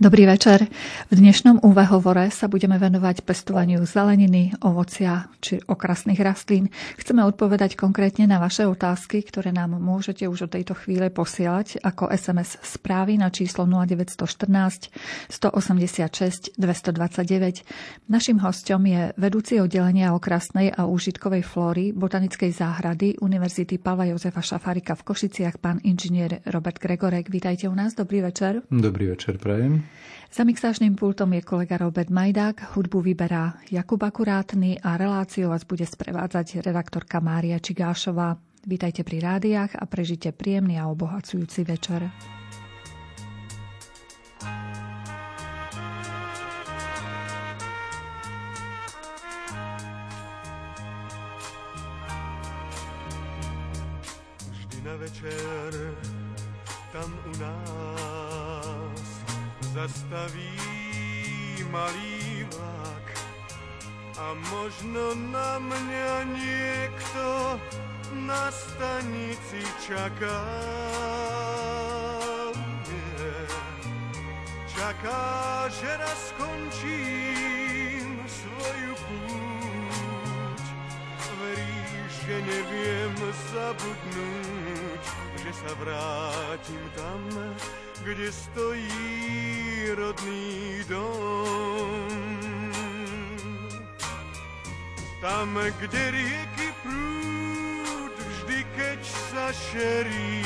Dobrý večer. V dnešnom úvahovore sa budeme venovať pestovaniu zeleniny, ovocia či okrasných rastlín. Chceme odpovedať konkrétne na vaše otázky, ktoré nám môžete už od tejto chvíle posielať ako SMS správy na číslo 0914 186 229. Našim hostom je vedúci oddelenia okrasnej a úžitkovej flóry Botanickej záhrady Univerzity Pavla Jozefa Šafárika v Košiciach, pán inžinier Robert Gregorek. Vítajte u nás. Dobrý večer. Dobrý večer, prajem. Za mixážnym pultom je kolega Robert Majdák, hudbu vyberá Jakub Akurátny a reláciu vás bude sprevádzať redaktorka Mária Čigášová. Vítajte pri rádiách a prežite príjemný a obohacujúci večer. Vždy na večer zastaví malý vlak a možno na mňa niekto na stanici čaká. Nie. Čaká, že raz skončím svoju púť. Veríš, že neviem zabudnúť, že sa vrátim tam, kde stojí rodný dom. Tam, kde rieky prúd, vždy keď sa šerí,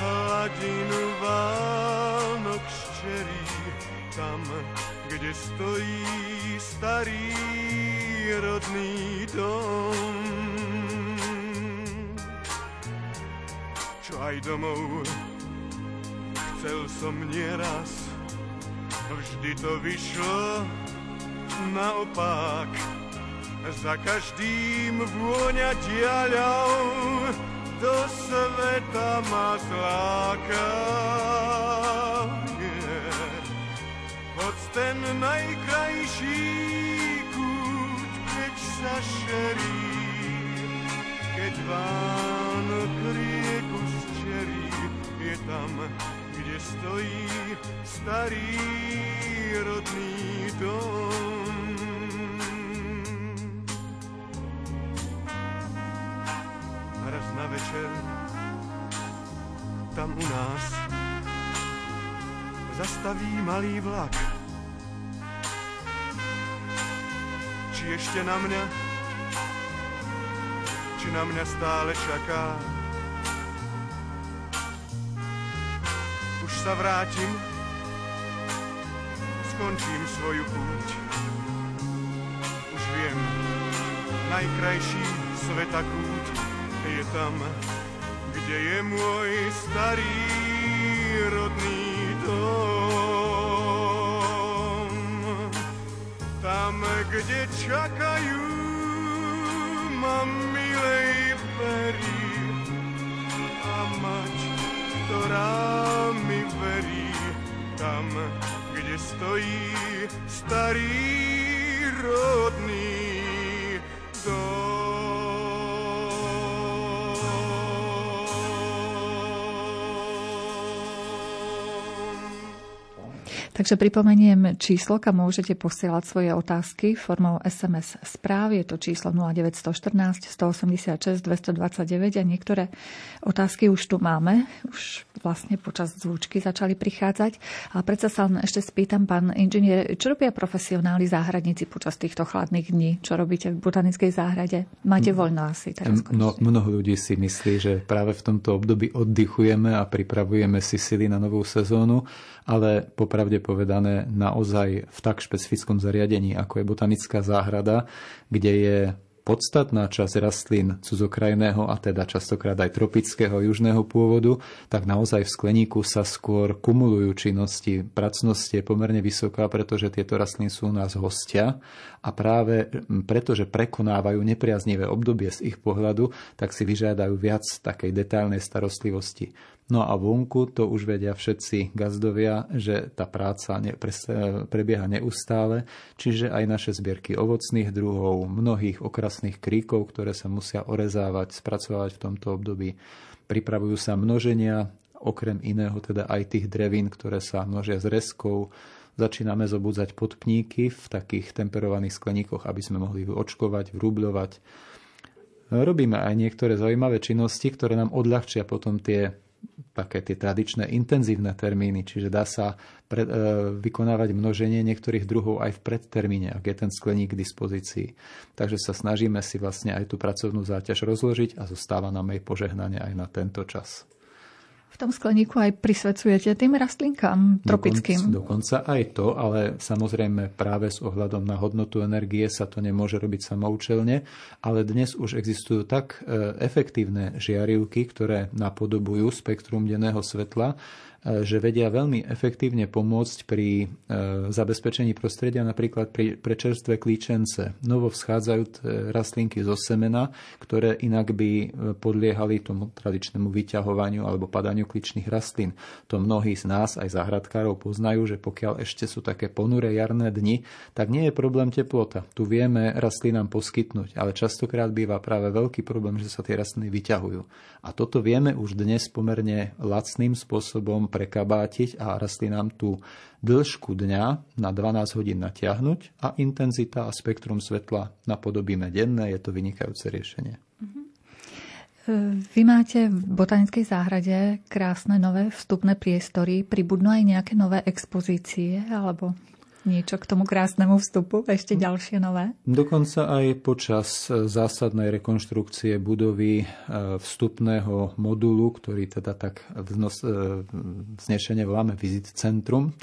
hladinu Vánok ščerí. Tam, kde stojí starý rodný dom. Čo aj domov chcel som nieraz, vždy to vyšlo naopak. Za každým vôňa diaľou do sveta ma zláka. Hoď ten najkrajší kút, keď sa šerí, keď Vánok rieku zčerí, je tam, kde stojí starý rodný dom. Raz na večer tam u nás zastaví malý vlak. Či ešte na mňa, či na mňa stále čaká. Už sa vrátim, skončím svoju púť. Už viem, najkrajší sveta kút je tam, kde je môj starý rodný dom. Tam, kde čakajú starý Takže pripomeniem číslo, kam môžete posielať svoje otázky formou SMS správy. Je to číslo 0914 186 229 a niektoré otázky už tu máme. Už vlastne počas zvučky začali prichádzať. Ale predsa sa len ešte spýtam, pán inžinier, čo robia profesionáli záhradníci počas týchto chladných dní? Čo robíte v botanickej záhrade? Máte voľno asi teraz? No, mnoho ľudí si myslí, že práve v tomto období oddychujeme a pripravujeme si sily na novú sezónu, ale popravde povedané naozaj v tak špecifickom zariadení, ako je botanická záhrada, kde je podstatná časť rastlín cudzokrajného a teda častokrát aj tropického južného pôvodu, tak naozaj v skleníku sa skôr kumulujú činnosti. Pracnosť je pomerne vysoká, pretože tieto rastliny sú u nás hostia a práve preto, že prekonávajú nepriaznivé obdobie z ich pohľadu, tak si vyžiadajú viac takej detailnej starostlivosti. No a vonku to už vedia všetci gazdovia, že tá práca pre, prebieha neustále, čiže aj naše zbierky ovocných druhov, mnohých okrasných kríkov, ktoré sa musia orezávať, spracovať v tomto období. Pripravujú sa množenia okrem iného teda aj tých drevín, ktoré sa množia z reskou, začíname zobudzať podpníky v takých temperovaných skleníkoch, aby sme mohli očkovať, vrúbľovať. Robíme aj niektoré zaujímavé činnosti, ktoré nám odľahčia potom tie také tie tradičné intenzívne termíny, čiže dá sa pre, e, vykonávať množenie niektorých druhov aj v predtermíne, ak je ten skleník k dispozícii. Takže sa snažíme si vlastne aj tú pracovnú záťaž rozložiť a zostáva nám jej požehnanie aj na tento čas. V tom skleníku aj prisvecujete tým rastlinkám tropickým. Dokonca, dokonca aj to, ale samozrejme práve s ohľadom na hodnotu energie sa to nemôže robiť samoučelne, ale dnes už existujú tak e, efektívne žiarivky, ktoré napodobujú spektrum denného svetla, že vedia veľmi efektívne pomôcť pri e, zabezpečení prostredia napríklad pri, pre čerstvé klíčence. Novo vschádzajú rastlinky zo semena, ktoré inak by e, podliehali tomu tradičnému vyťahovaniu alebo padaniu klíčných rastlín. To mnohí z nás, aj záhradkárov, poznajú, že pokiaľ ešte sú také ponuré jarné dni, tak nie je problém teplota. Tu vieme rastlinám poskytnúť, ale častokrát býva práve veľký problém, že sa tie rastliny vyťahujú. A toto vieme už dnes pomerne lacným spôsobom prekabátiť a rastlinám tú dĺžku dňa na 12 hodín natiahnuť a intenzita a spektrum svetla napodobíme denné. Je to vynikajúce riešenie. Mhm. Vy máte v botanickej záhrade krásne nové vstupné priestory. Pribudnú aj nejaké nové expozície alebo niečo k tomu krásnemu vstupu, ešte ďalšie nové? Dokonca aj počas zásadnej rekonštrukcie budovy e, vstupného modulu, ktorý teda tak vznos, e, vznešene voláme Visit Centrum,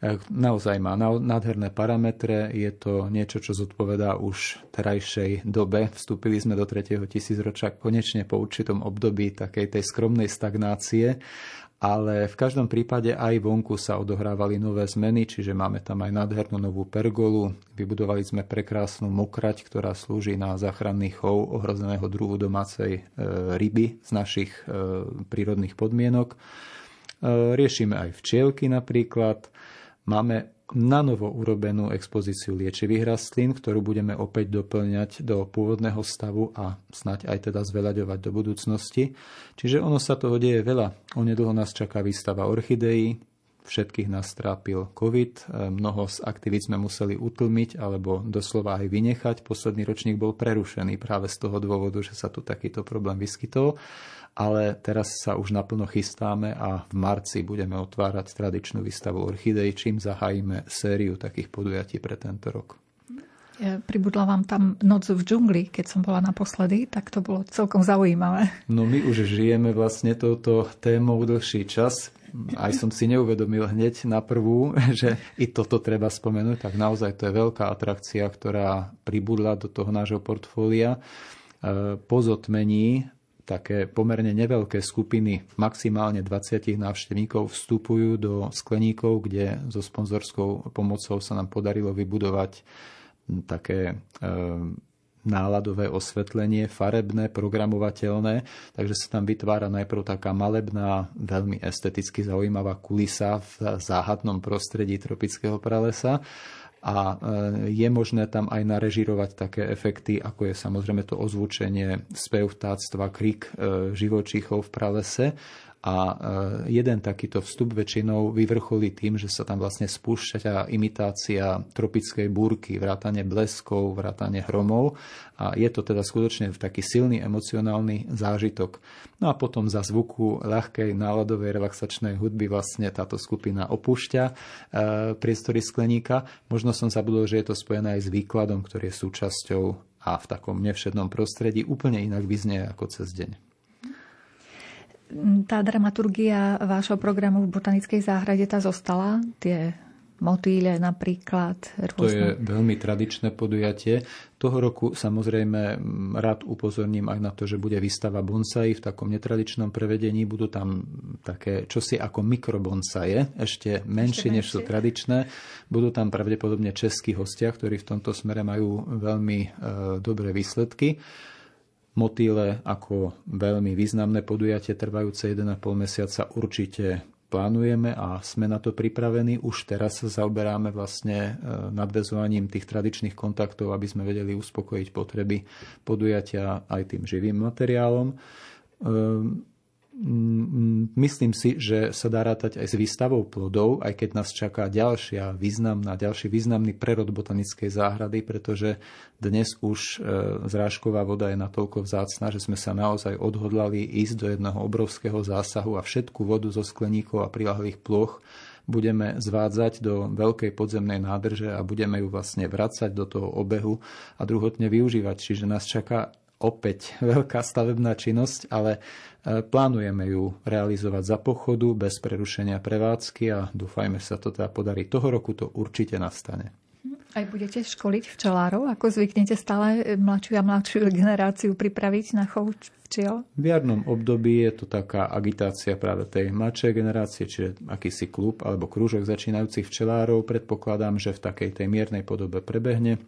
e, naozaj má nádherné parametre, je to niečo, čo zodpovedá už terajšej dobe. Vstúpili sme do 3. tisícročia konečne po určitom období takej tej skromnej stagnácie ale v každom prípade aj vonku sa odohrávali nové zmeny, čiže máme tam aj nádhernú novú pergolu, vybudovali sme prekrásnu mokrať, ktorá slúži na záchranný chov ohrozeného druhu domácej e, ryby z našich e, prírodných podmienok. E, riešime aj včielky napríklad. Máme na novo urobenú expozíciu liečivých rastlín, ktorú budeme opäť doplňať do pôvodného stavu a snať aj teda zveľaďovať do budúcnosti. Čiže ono sa toho deje veľa. Onedlho nás čaká výstava orchideí, všetkých nás trápil COVID, mnoho z aktivít sme museli utlmiť alebo doslova aj vynechať. Posledný ročník bol prerušený práve z toho dôvodu, že sa tu takýto problém vyskytol ale teraz sa už naplno chystáme a v marci budeme otvárať tradičnú výstavu orchidej, čím zahájime sériu takých podujatí pre tento rok. Pribudla vám tam noc v džungli, keď som bola naposledy, tak to bolo celkom zaujímavé. No my už žijeme vlastne touto témou dlhší čas. Aj som si neuvedomil hneď na prvú, že i toto treba spomenúť, tak naozaj to je veľká atrakcia, ktorá pribudla do toho nášho portfólia. E, po zotmení také pomerne neveľké skupiny, maximálne 20 návštevníkov vstupujú do skleníkov, kde so sponzorskou pomocou sa nám podarilo vybudovať také e, náladové osvetlenie, farebné, programovateľné, takže sa tam vytvára najprv taká malebná, veľmi esteticky zaujímavá kulisa v záhadnom prostredí tropického pralesa a e, je možné tam aj narežirovať také efekty, ako je samozrejme to ozvučenie spev vtáctva, krik e, živočíchov v pralese a e, jeden takýto vstup väčšinou vyvrcholí tým, že sa tam vlastne spúšťa imitácia tropickej búrky, vrátane bleskov, vrátane hromov a je to teda skutočne taký silný emocionálny zážitok. No a potom za zvuku ľahkej náladovej relaxačnej hudby vlastne táto skupina opúšťa e, priestory skleníka. Možno som zabudol, že je to spojené aj s výkladom, ktorý je súčasťou a v takom nevšednom prostredí úplne inak vyznie ako cez deň tá dramaturgia vášho programu v Botanickej záhrade tá zostala? Tie motýle napríklad. Rôzne. To je veľmi tradičné podujatie. Toho roku samozrejme rád upozorním aj na to, že bude výstava bonsai v takom netradičnom prevedení. Budú tam také čosi ako mikrobonsaje, ešte menšie než sú tradičné. Budú tam pravdepodobne českí hostia, ktorí v tomto smere majú veľmi e, dobré výsledky. Motýle ako veľmi významné podujatie trvajúce 1,5 mesiaca určite plánujeme a sme na to pripravení. Už teraz sa zaoberáme vlastne e, nadvezovaním tých tradičných kontaktov, aby sme vedeli uspokojiť potreby podujatia aj tým živým materiálom. E, Mm, myslím si, že sa dá rátať aj s výstavou plodov, aj keď nás čaká ďalšia významná, ďalší významný prerod botanickej záhrady, pretože dnes už e, zrážková voda je natoľko vzácna, že sme sa naozaj odhodlali ísť do jedného obrovského zásahu a všetku vodu zo skleníkov a prilahlých ploch budeme zvádzať do veľkej podzemnej nádrže a budeme ju vlastne vracať do toho obehu a druhotne využívať. Čiže nás čaká opäť veľká stavebná činnosť, ale plánujeme ju realizovať za pochodu, bez prerušenia prevádzky a dúfajme sa to teda podarí. Toho roku to určite nastane. Aj budete školiť včelárov? Ako zvyknete stále mladšiu a mladšiu generáciu pripraviť na chov včiel? V jarnom období je to taká agitácia práve tej mladšej generácie, čiže akýsi klub alebo krúžok začínajúcich včelárov. Predpokladám, že v takej tej miernej podobe prebehne.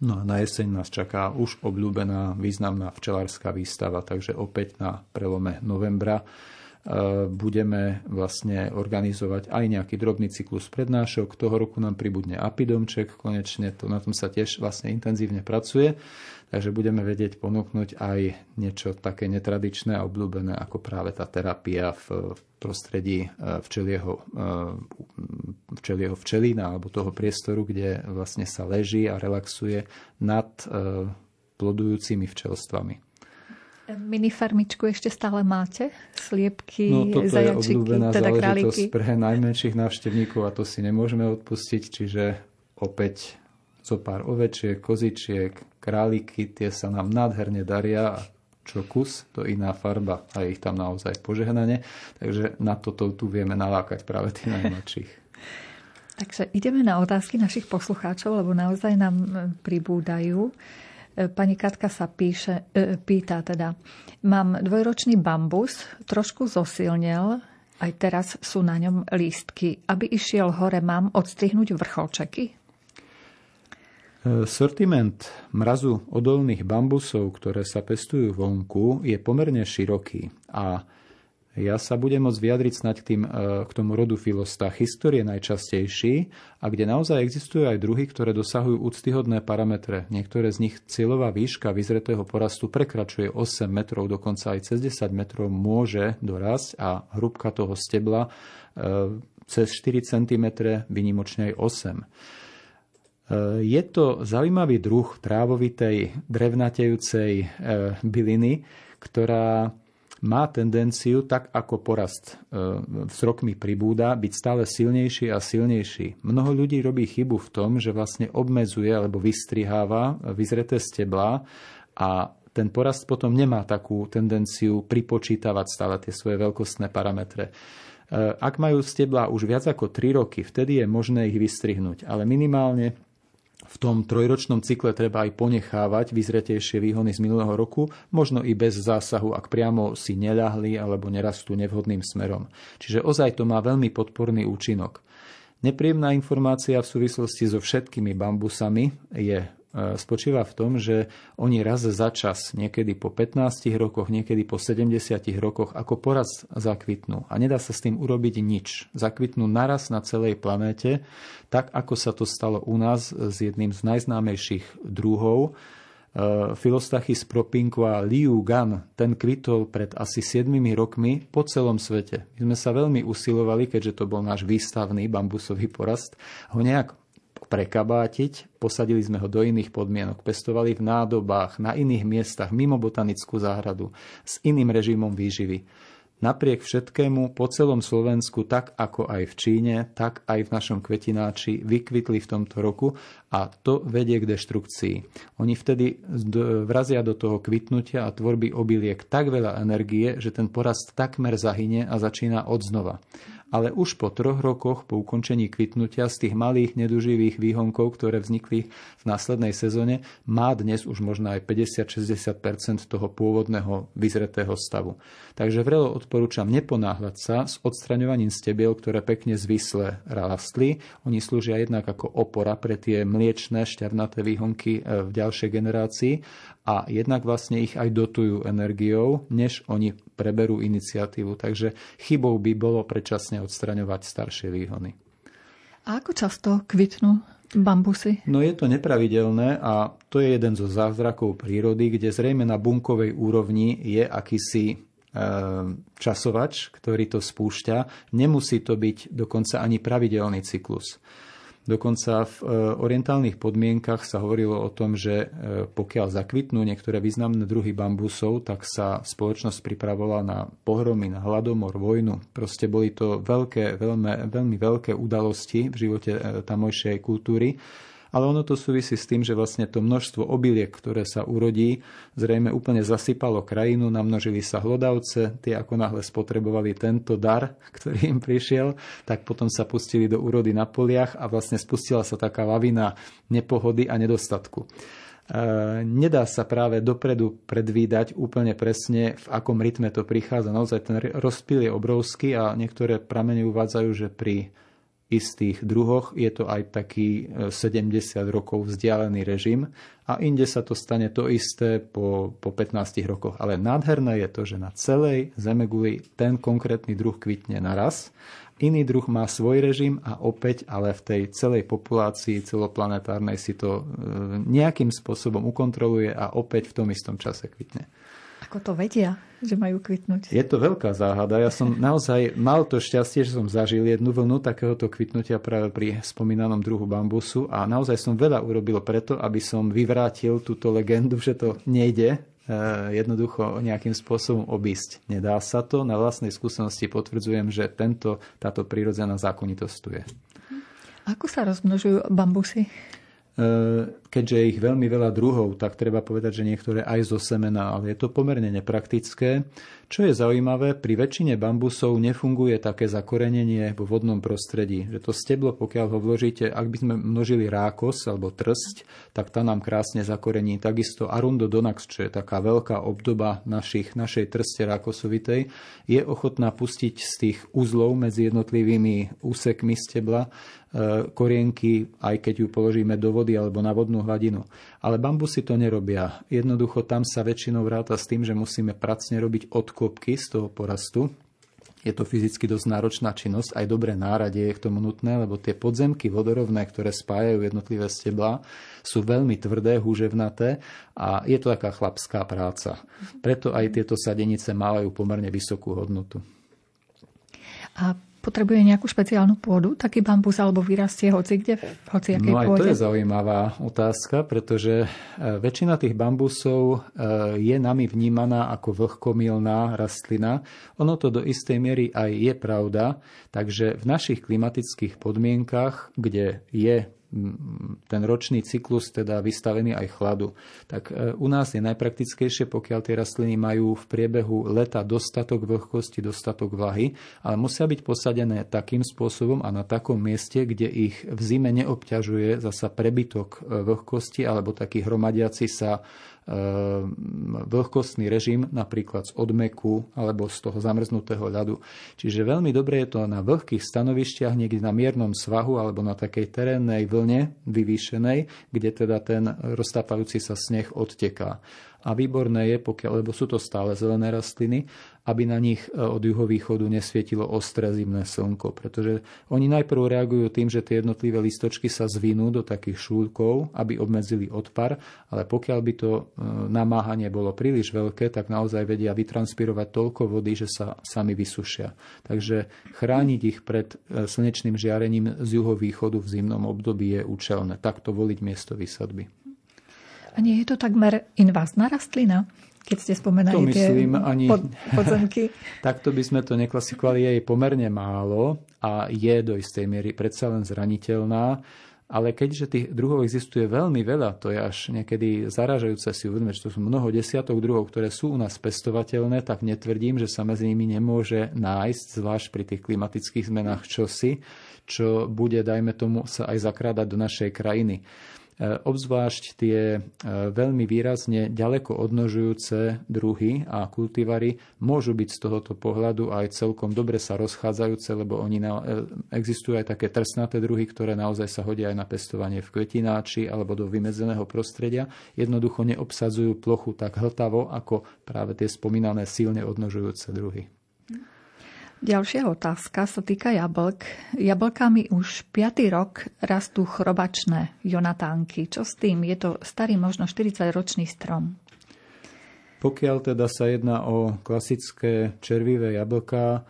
No a na jeseň nás čaká už obľúbená významná včelárska výstava, takže opäť na prelome novembra e, budeme vlastne organizovať aj nejaký drobný cyklus prednášok. Toho roku nám pribudne Apidomček, konečne to, na tom sa tiež vlastne intenzívne pracuje. Takže budeme vedieť ponúknuť aj niečo také netradičné a obľúbené ako práve tá terapia v prostredí e, včelieho, e, včelieho včelína alebo toho priestoru, kde vlastne sa leží a relaxuje nad e, plodujúcimi včelstvami. Minifarmičku ešte stále máte? Sliepky, no, toto zajačiky, je obľúbená teda záležitosť pre najmenších návštevníkov a to si nemôžeme odpustiť, čiže opäť zo pár ovečiek, kozičiek, králiky, tie sa nám nádherne daria a čo kus, to iná farba a ich tam naozaj požehnanie. Takže na toto tu vieme nalákať práve tých najmladších. Takže ideme na otázky našich poslucháčov, lebo naozaj nám e, pribúdajú. E, pani Katka sa píše, e, pýta teda, mám dvojročný bambus, trošku zosilnel, aj teraz sú na ňom lístky. Aby išiel hore, mám odstrihnúť vrcholčeky? Sortiment mrazu odolných bambusov, ktoré sa pestujú vonku, je pomerne široký a ja sa budem môcť vyjadriť snať k, tým, e, k tomu rodu filostachys, ktorý je najčastejší a kde naozaj existujú aj druhy, ktoré dosahujú úctyhodné parametre. Niektoré z nich cieľová výška vyzretého porastu prekračuje 8 metrov, dokonca aj cez 10 metrov môže dorásť a hrubka toho stebla e, cez 4 cm, vynimočne aj 8 je to zaujímavý druh trávovitej, drevnatejúcej e, byliny, ktorá má tendenciu, tak ako porast e, s rokmi pribúda, byť stále silnejší a silnejší. Mnoho ľudí robí chybu v tom, že vlastne obmedzuje alebo vystriháva vyzreté stebla a ten porast potom nemá takú tendenciu pripočítavať stále tie svoje veľkostné parametre. E, ak majú stebla už viac ako 3 roky, vtedy je možné ich vystrihnúť, ale minimálne v tom trojročnom cykle treba aj ponechávať vyzretejšie výhony z minulého roku, možno i bez zásahu, ak priamo si neľahli alebo nerastú nevhodným smerom. Čiže ozaj to má veľmi podporný účinok. Nepríjemná informácia v súvislosti so všetkými bambusami je spočíva v tom, že oni raz za čas, niekedy po 15 rokoch, niekedy po 70 rokoch, ako poraz zakvitnú. A nedá sa s tým urobiť nič. Zakvitnú naraz na celej planéte, tak ako sa to stalo u nás s jedným z najznámejších druhov, e, Filostachys propinqua Liu Gan, ten kvitol pred asi 7 rokmi po celom svete. My sme sa veľmi usilovali, keďže to bol náš výstavný bambusový porast, ho nejak prekabátiť, posadili sme ho do iných podmienok, pestovali v nádobách, na iných miestach, mimo botanickú záhradu, s iným režimom výživy. Napriek všetkému po celom Slovensku, tak ako aj v Číne, tak aj v našom kvetináči vykvitli v tomto roku a to vedie k deštrukcii. Oni vtedy vrazia do toho kvitnutia a tvorby obiliek tak veľa energie, že ten porast takmer zahynie a začína odznova ale už po troch rokoch po ukončení kvitnutia z tých malých neduživých výhonkov, ktoré vznikli v následnej sezóne, má dnes už možno aj 50-60% toho pôvodného vyzretého stavu. Takže vrelo odporúčam neponáhľať sa s odstraňovaním stebiel, ktoré pekne zvisle rastli. Oni slúžia jednak ako opora pre tie mliečne šťavnaté výhonky e, v ďalšej generácii a jednak vlastne ich aj dotujú energiou, než oni preberú iniciatívu. Takže chybou by bolo predčasne odstraňovať staršie výhony. A ako často kvitnú bambusy? No je to nepravidelné a to je jeden zo zázrakov prírody, kde zrejme na bunkovej úrovni je akýsi časovač, ktorý to spúšťa. Nemusí to byť dokonca ani pravidelný cyklus. Dokonca v e, orientálnych podmienkach sa hovorilo o tom, že e, pokiaľ zakvitnú niektoré významné druhy bambusov, tak sa spoločnosť pripravovala na pohromy, na hladomor, vojnu. Proste boli to veľké, veľmi, veľmi veľké udalosti v živote e, tamojšej kultúry ale ono to súvisí s tým, že vlastne to množstvo obiliek, ktoré sa urodí, zrejme úplne zasypalo krajinu, namnožili sa hlodavce, tie ako náhle spotrebovali tento dar, ktorý im prišiel, tak potom sa pustili do úrody na poliach a vlastne spustila sa taká lavina nepohody a nedostatku. E, nedá sa práve dopredu predvídať úplne presne, v akom rytme to prichádza. Naozaj ten rozpil je obrovský a niektoré pramene uvádzajú, že pri istých druhoch je to aj taký 70 e, rokov vzdialený režim a inde sa to stane to isté po, po 15 rokoch. Ale nádherné je to, že na celej Zemeguli ten konkrétny druh kvitne naraz, iný druh má svoj režim a opäť ale v tej celej populácii celoplanetárnej si to e, nejakým spôsobom ukontroluje a opäť v tom istom čase kvitne. Ako to vedia, že majú kvitnúť? Je to veľká záhada. Ja som naozaj mal to šťastie, že som zažil jednu vlnu takéhoto kvitnutia práve pri spomínanom druhu bambusu a naozaj som veľa urobil preto, aby som vyvrátil túto legendu, že to nejde eh, jednoducho nejakým spôsobom obísť. Nedá sa to. Na vlastnej skúsenosti potvrdzujem, že tento, táto prírodzená zákonitosť tu je. Ako sa rozmnožujú bambusy? Eh, keďže je ich veľmi veľa druhov, tak treba povedať, že niektoré aj zo semena, ale je to pomerne nepraktické. Čo je zaujímavé, pri väčšine bambusov nefunguje také zakorenenie vo vodnom prostredí. Že to steblo, pokiaľ ho vložíte, ak by sme množili rákos alebo trsť, tak tá nám krásne zakorení. Takisto Arundodonax, čo je taká veľká obdoba našich, našej trste rákosovitej, je ochotná pustiť z tých uzlov medzi jednotlivými úsekmi stebla e, korienky, aj keď ju položíme do vody alebo na vodnú hladinu. Ale bambusy to nerobia. Jednoducho tam sa väčšinou vráta s tým, že musíme pracne robiť odkopky z toho porastu. Je to fyzicky dosť náročná činnosť, aj dobré náradie je k tomu nutné, lebo tie podzemky vodorovné, ktoré spájajú jednotlivé stebla, sú veľmi tvrdé, húževnaté a je to taká chlapská práca. Preto aj tieto sadenice majú pomerne vysokú hodnotu. A potrebuje nejakú špeciálnu pôdu, taký bambus, alebo vyrastie hoci kde, v hociakej no aj pôde? to je zaujímavá otázka, pretože e, väčšina tých bambusov e, je nami vnímaná ako vlhkomilná rastlina. Ono to do istej miery aj je pravda, takže v našich klimatických podmienkach, kde je ten ročný cyklus teda vystavený aj chladu. Tak e, u nás je najpraktickejšie, pokiaľ tie rastliny majú v priebehu leta dostatok vlhkosti, dostatok vlahy, ale musia byť posadené takým spôsobom a na takom mieste, kde ich v zime neobťažuje zasa prebytok e, vlhkosti alebo taký hromadiaci sa vlhkostný režim, napríklad z odmeku alebo z toho zamrznutého ľadu. Čiže veľmi dobre je to na vlhkých stanovišťach, niekde na miernom svahu alebo na takej terénnej vlne vyvýšenej, kde teda ten roztápajúci sa sneh odteká a výborné je, pokiaľ, lebo sú to stále zelené rastliny, aby na nich e, od juhovýchodu nesvietilo ostré zimné slnko, pretože oni najprv reagujú tým, že tie jednotlivé listočky sa zvinú do takých šúlkov, aby obmedzili odpar, ale pokiaľ by to e, namáhanie bolo príliš veľké, tak naozaj vedia vytranspirovať toľko vody, že sa sami vysušia. Takže chrániť ich pred e, slnečným žiarením z juhovýchodu v zimnom období je účelné. Takto voliť miesto výsadby. A nie je to takmer invázna rastlina? Keď ste spomenali to myslím, tie ani, pod, podzemky. Takto by sme to neklasifikovali, je pomerne málo a je do istej miery predsa len zraniteľná. Ale keďže tých druhov existuje veľmi veľa, to je až niekedy zaražajúce si uvedomiť, že to sú mnoho desiatok druhov, ktoré sú u nás pestovateľné, tak netvrdím, že sa medzi nimi nemôže nájsť, zvlášť pri tých klimatických zmenách, čosi, čo bude, dajme tomu, sa aj zakrádať do našej krajiny. E, obzvlášť tie e, veľmi výrazne ďaleko odnožujúce druhy a kultivary môžu byť z tohoto pohľadu aj celkom dobre sa rozchádzajúce, lebo oni na, e, existujú aj také trsnaté druhy, ktoré naozaj sa hodia aj na pestovanie v kvetináči alebo do vymedzeného prostredia. Jednoducho neobsadzujú plochu tak hltavo ako práve tie spomínané silne odnožujúce druhy. Ďalšia otázka sa týka jablk. Jablkami už 5. rok rastú chrobačné jonatánky. Čo s tým? Je to starý možno 40-ročný strom. Pokiaľ teda sa jedná o klasické červivé jablká,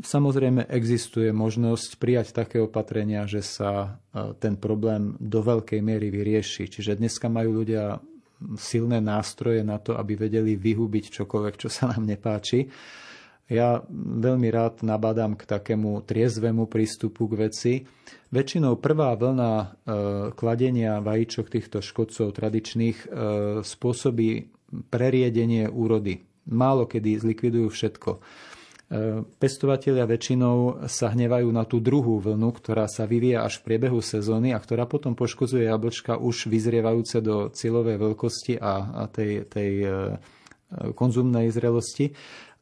Samozrejme existuje možnosť prijať také opatrenia, že sa e, ten problém do veľkej miery vyrieši. Čiže dneska majú ľudia silné nástroje na to, aby vedeli vyhubiť čokoľvek, čo sa nám nepáči. Ja veľmi rád nabádam k takému triezvemu prístupu k veci. Väčšinou prvá vlna e, kladenia vajíčok týchto škodcov tradičných e, spôsobí preriedenie úrody. Málo kedy zlikvidujú všetko. Pestovatelia väčšinou sa hnevajú na tú druhú vlnu, ktorá sa vyvíja až v priebehu sezóny a ktorá potom poškozuje jablčka už vyzrievajúce do cieľovej veľkosti a tej, tej e, konzumnej zrelosti.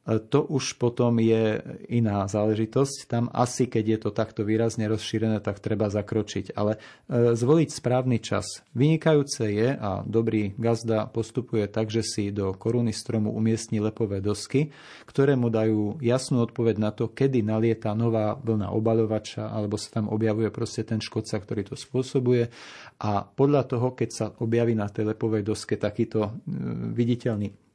To už potom je iná záležitosť. Tam asi, keď je to takto výrazne rozšírené, tak treba zakročiť. Ale e, zvoliť správny čas. Vynikajúce je a dobrý gazda postupuje tak, že si do koruny stromu umiestni lepové dosky, ktoré mu dajú jasnú odpoveď na to, kedy nalieta nová vlna obalovača alebo sa tam objavuje proste ten škodca, ktorý to spôsobuje. A podľa toho, keď sa objaví na tej lepovej doske takýto e, viditeľný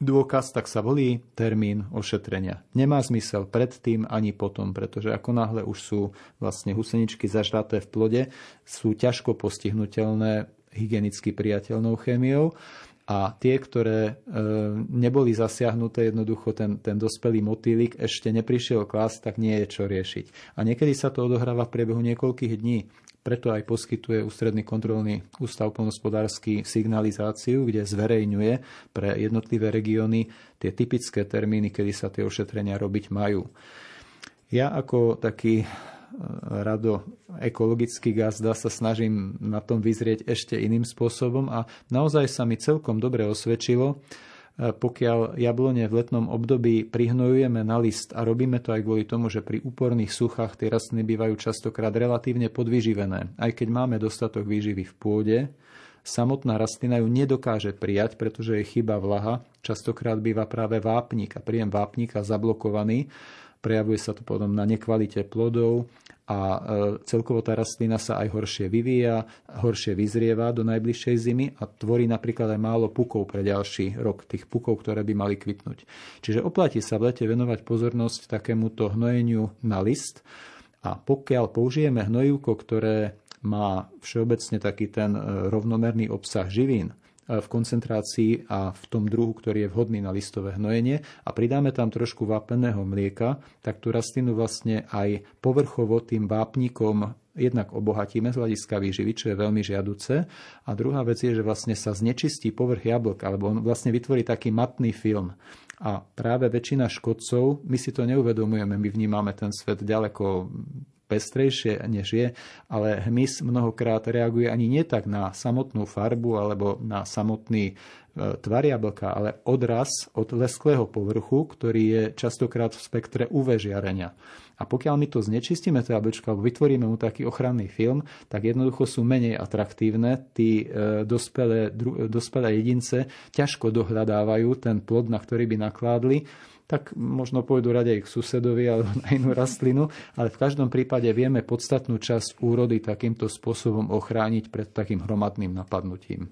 dôkaz, tak sa volí termín ošetrenia. Nemá zmysel predtým ani potom, pretože ako náhle už sú vlastne huseničky zažraté v plode, sú ťažko postihnutelné hygienicky priateľnou chémiou a tie, ktoré e, neboli zasiahnuté, jednoducho ten, ten dospelý motýlik ešte neprišiel klas, tak nie je čo riešiť. A niekedy sa to odohráva v priebehu niekoľkých dní. Preto aj poskytuje Ústredný kontrolný ústav polnospodársky signalizáciu, kde zverejňuje pre jednotlivé regióny tie typické termíny, kedy sa tie ošetrenia robiť majú. Ja ako taký e, rado ekologický gazda sa snažím na tom vyzrieť ešte iným spôsobom a naozaj sa mi celkom dobre osvedčilo, pokiaľ jablone v letnom období prihnojujeme na list a robíme to aj kvôli tomu, že pri úporných suchách tie rastliny bývajú častokrát relatívne podvyživené. Aj keď máme dostatok výživy v pôde, samotná rastlina ju nedokáže prijať, pretože je chyba vlaha. Častokrát býva práve vápnik a príjem vápnika zablokovaný. Prejavuje sa to potom na nekvalite plodov, a e, celkovo tá rastlina sa aj horšie vyvíja, horšie vyzrieva do najbližšej zimy a tvorí napríklad aj málo pukov pre ďalší rok, tých pukov, ktoré by mali kvitnúť. Čiže oplatí sa v lete venovať pozornosť takémuto hnojeniu na list a pokiaľ použijeme hnojivko, ktoré má všeobecne taký ten e, rovnomerný obsah živín, v koncentrácii a v tom druhu, ktorý je vhodný na listové hnojenie a pridáme tam trošku vápeného mlieka, tak tú rastlinu vlastne aj povrchovo tým vápnikom jednak obohatíme z hľadiska výživy, čo je veľmi žiaduce. A druhá vec je, že vlastne sa znečistí povrch jablk, alebo on vlastne vytvorí taký matný film. A práve väčšina škodcov, my si to neuvedomujeme, my vnímame ten svet ďaleko pestrejšie, než je, ale hmyz mnohokrát reaguje ani nie tak na samotnú farbu alebo na samotný e, tvar jablka, ale odraz od lesklého povrchu, ktorý je častokrát v spektre UV žiarenia. A pokiaľ my to znečistíme, to jablčko, alebo vytvoríme mu taký ochranný film, tak jednoducho sú menej atraktívne. Tí e, dospelé, dru, dospelé jedince ťažko dohľadávajú ten plod, na ktorý by nakládli tak možno pôjdu radeji k susedovi alebo na inú rastlinu, ale v každom prípade vieme podstatnú časť úrody takýmto spôsobom ochrániť pred takým hromadným napadnutím.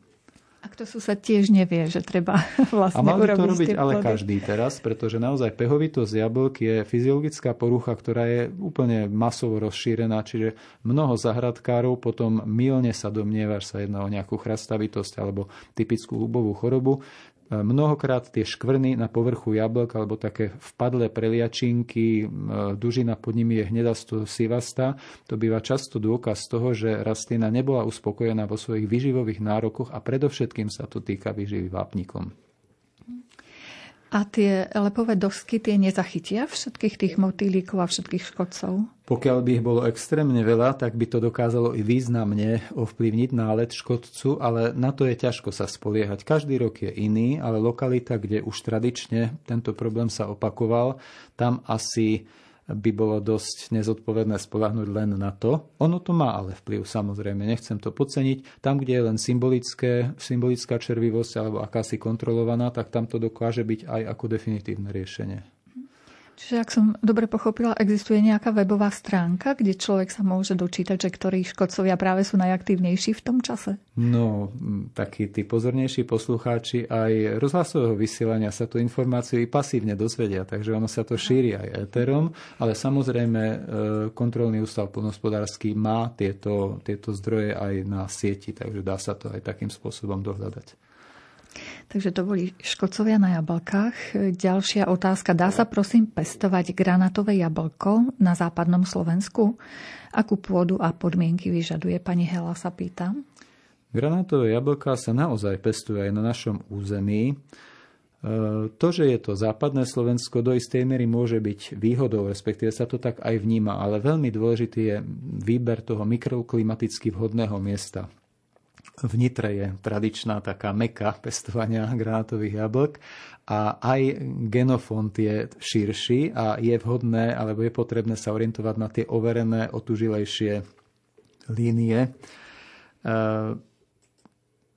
A kto sused tiež nevie, že treba vlastne A mal by to robiť ale každý teraz, pretože naozaj pehovitosť jablk je fyziologická porucha, ktorá je úplne masovo rozšírená, čiže mnoho zahradkárov potom milne sa domnieva, že sa jedná o nejakú chrastavitosť alebo typickú hubovú chorobu. Mnohokrát tie škvrny na povrchu jablk alebo také vpadlé preliačinky, dužina pod nimi je hnedasto sivasta. To býva často dôkaz toho, že rastlina nebola uspokojená vo svojich vyživových nárokoch a predovšetkým sa to týka vyživy vápnikom. A tie lepové dosky tie nezachytia všetkých tých motýlikov a všetkých škodcov? Pokiaľ by ich bolo extrémne veľa, tak by to dokázalo i významne ovplyvniť nálet škodcu, ale na to je ťažko sa spoliehať. Každý rok je iný, ale lokalita, kde už tradične tento problém sa opakoval, tam asi by bolo dosť nezodpovedné spolahnuť len na to. Ono to má ale vplyv, samozrejme, nechcem to podceniť. Tam, kde je len symbolické, symbolická červivosť alebo akási kontrolovaná, tak tam to dokáže byť aj ako definitívne riešenie. Čiže ak som dobre pochopila, existuje nejaká webová stránka, kde človek sa môže dočítať, že ktorí škodcovia práve sú najaktívnejší v tom čase? No, takí tí pozornejší poslucháči aj rozhlasového vysielania sa tú informáciu i pasívne dozvedia, takže ono sa to šíri aj éterom, ale samozrejme e, kontrolný ústav plnohospodársky má tieto, tieto zdroje aj na sieti, takže dá sa to aj takým spôsobom dohľadať. Takže to boli škodcovia na jablkách. Ďalšia otázka. Dá sa prosím pestovať granátové jablko na západnom Slovensku? Akú pôdu a podmienky vyžaduje? Pani Hela sa pýta. Granátové jablká sa naozaj pestujú aj na našom území. E, to, že je to západné Slovensko, do istej miery môže byť výhodou, respektíve sa to tak aj vníma, ale veľmi dôležitý je výber toho mikroklimaticky vhodného miesta. V Nitre je tradičná taká meka pestovania granátových jablk a aj genofond je širší a je vhodné alebo je potrebné sa orientovať na tie overené, otužilejšie línie.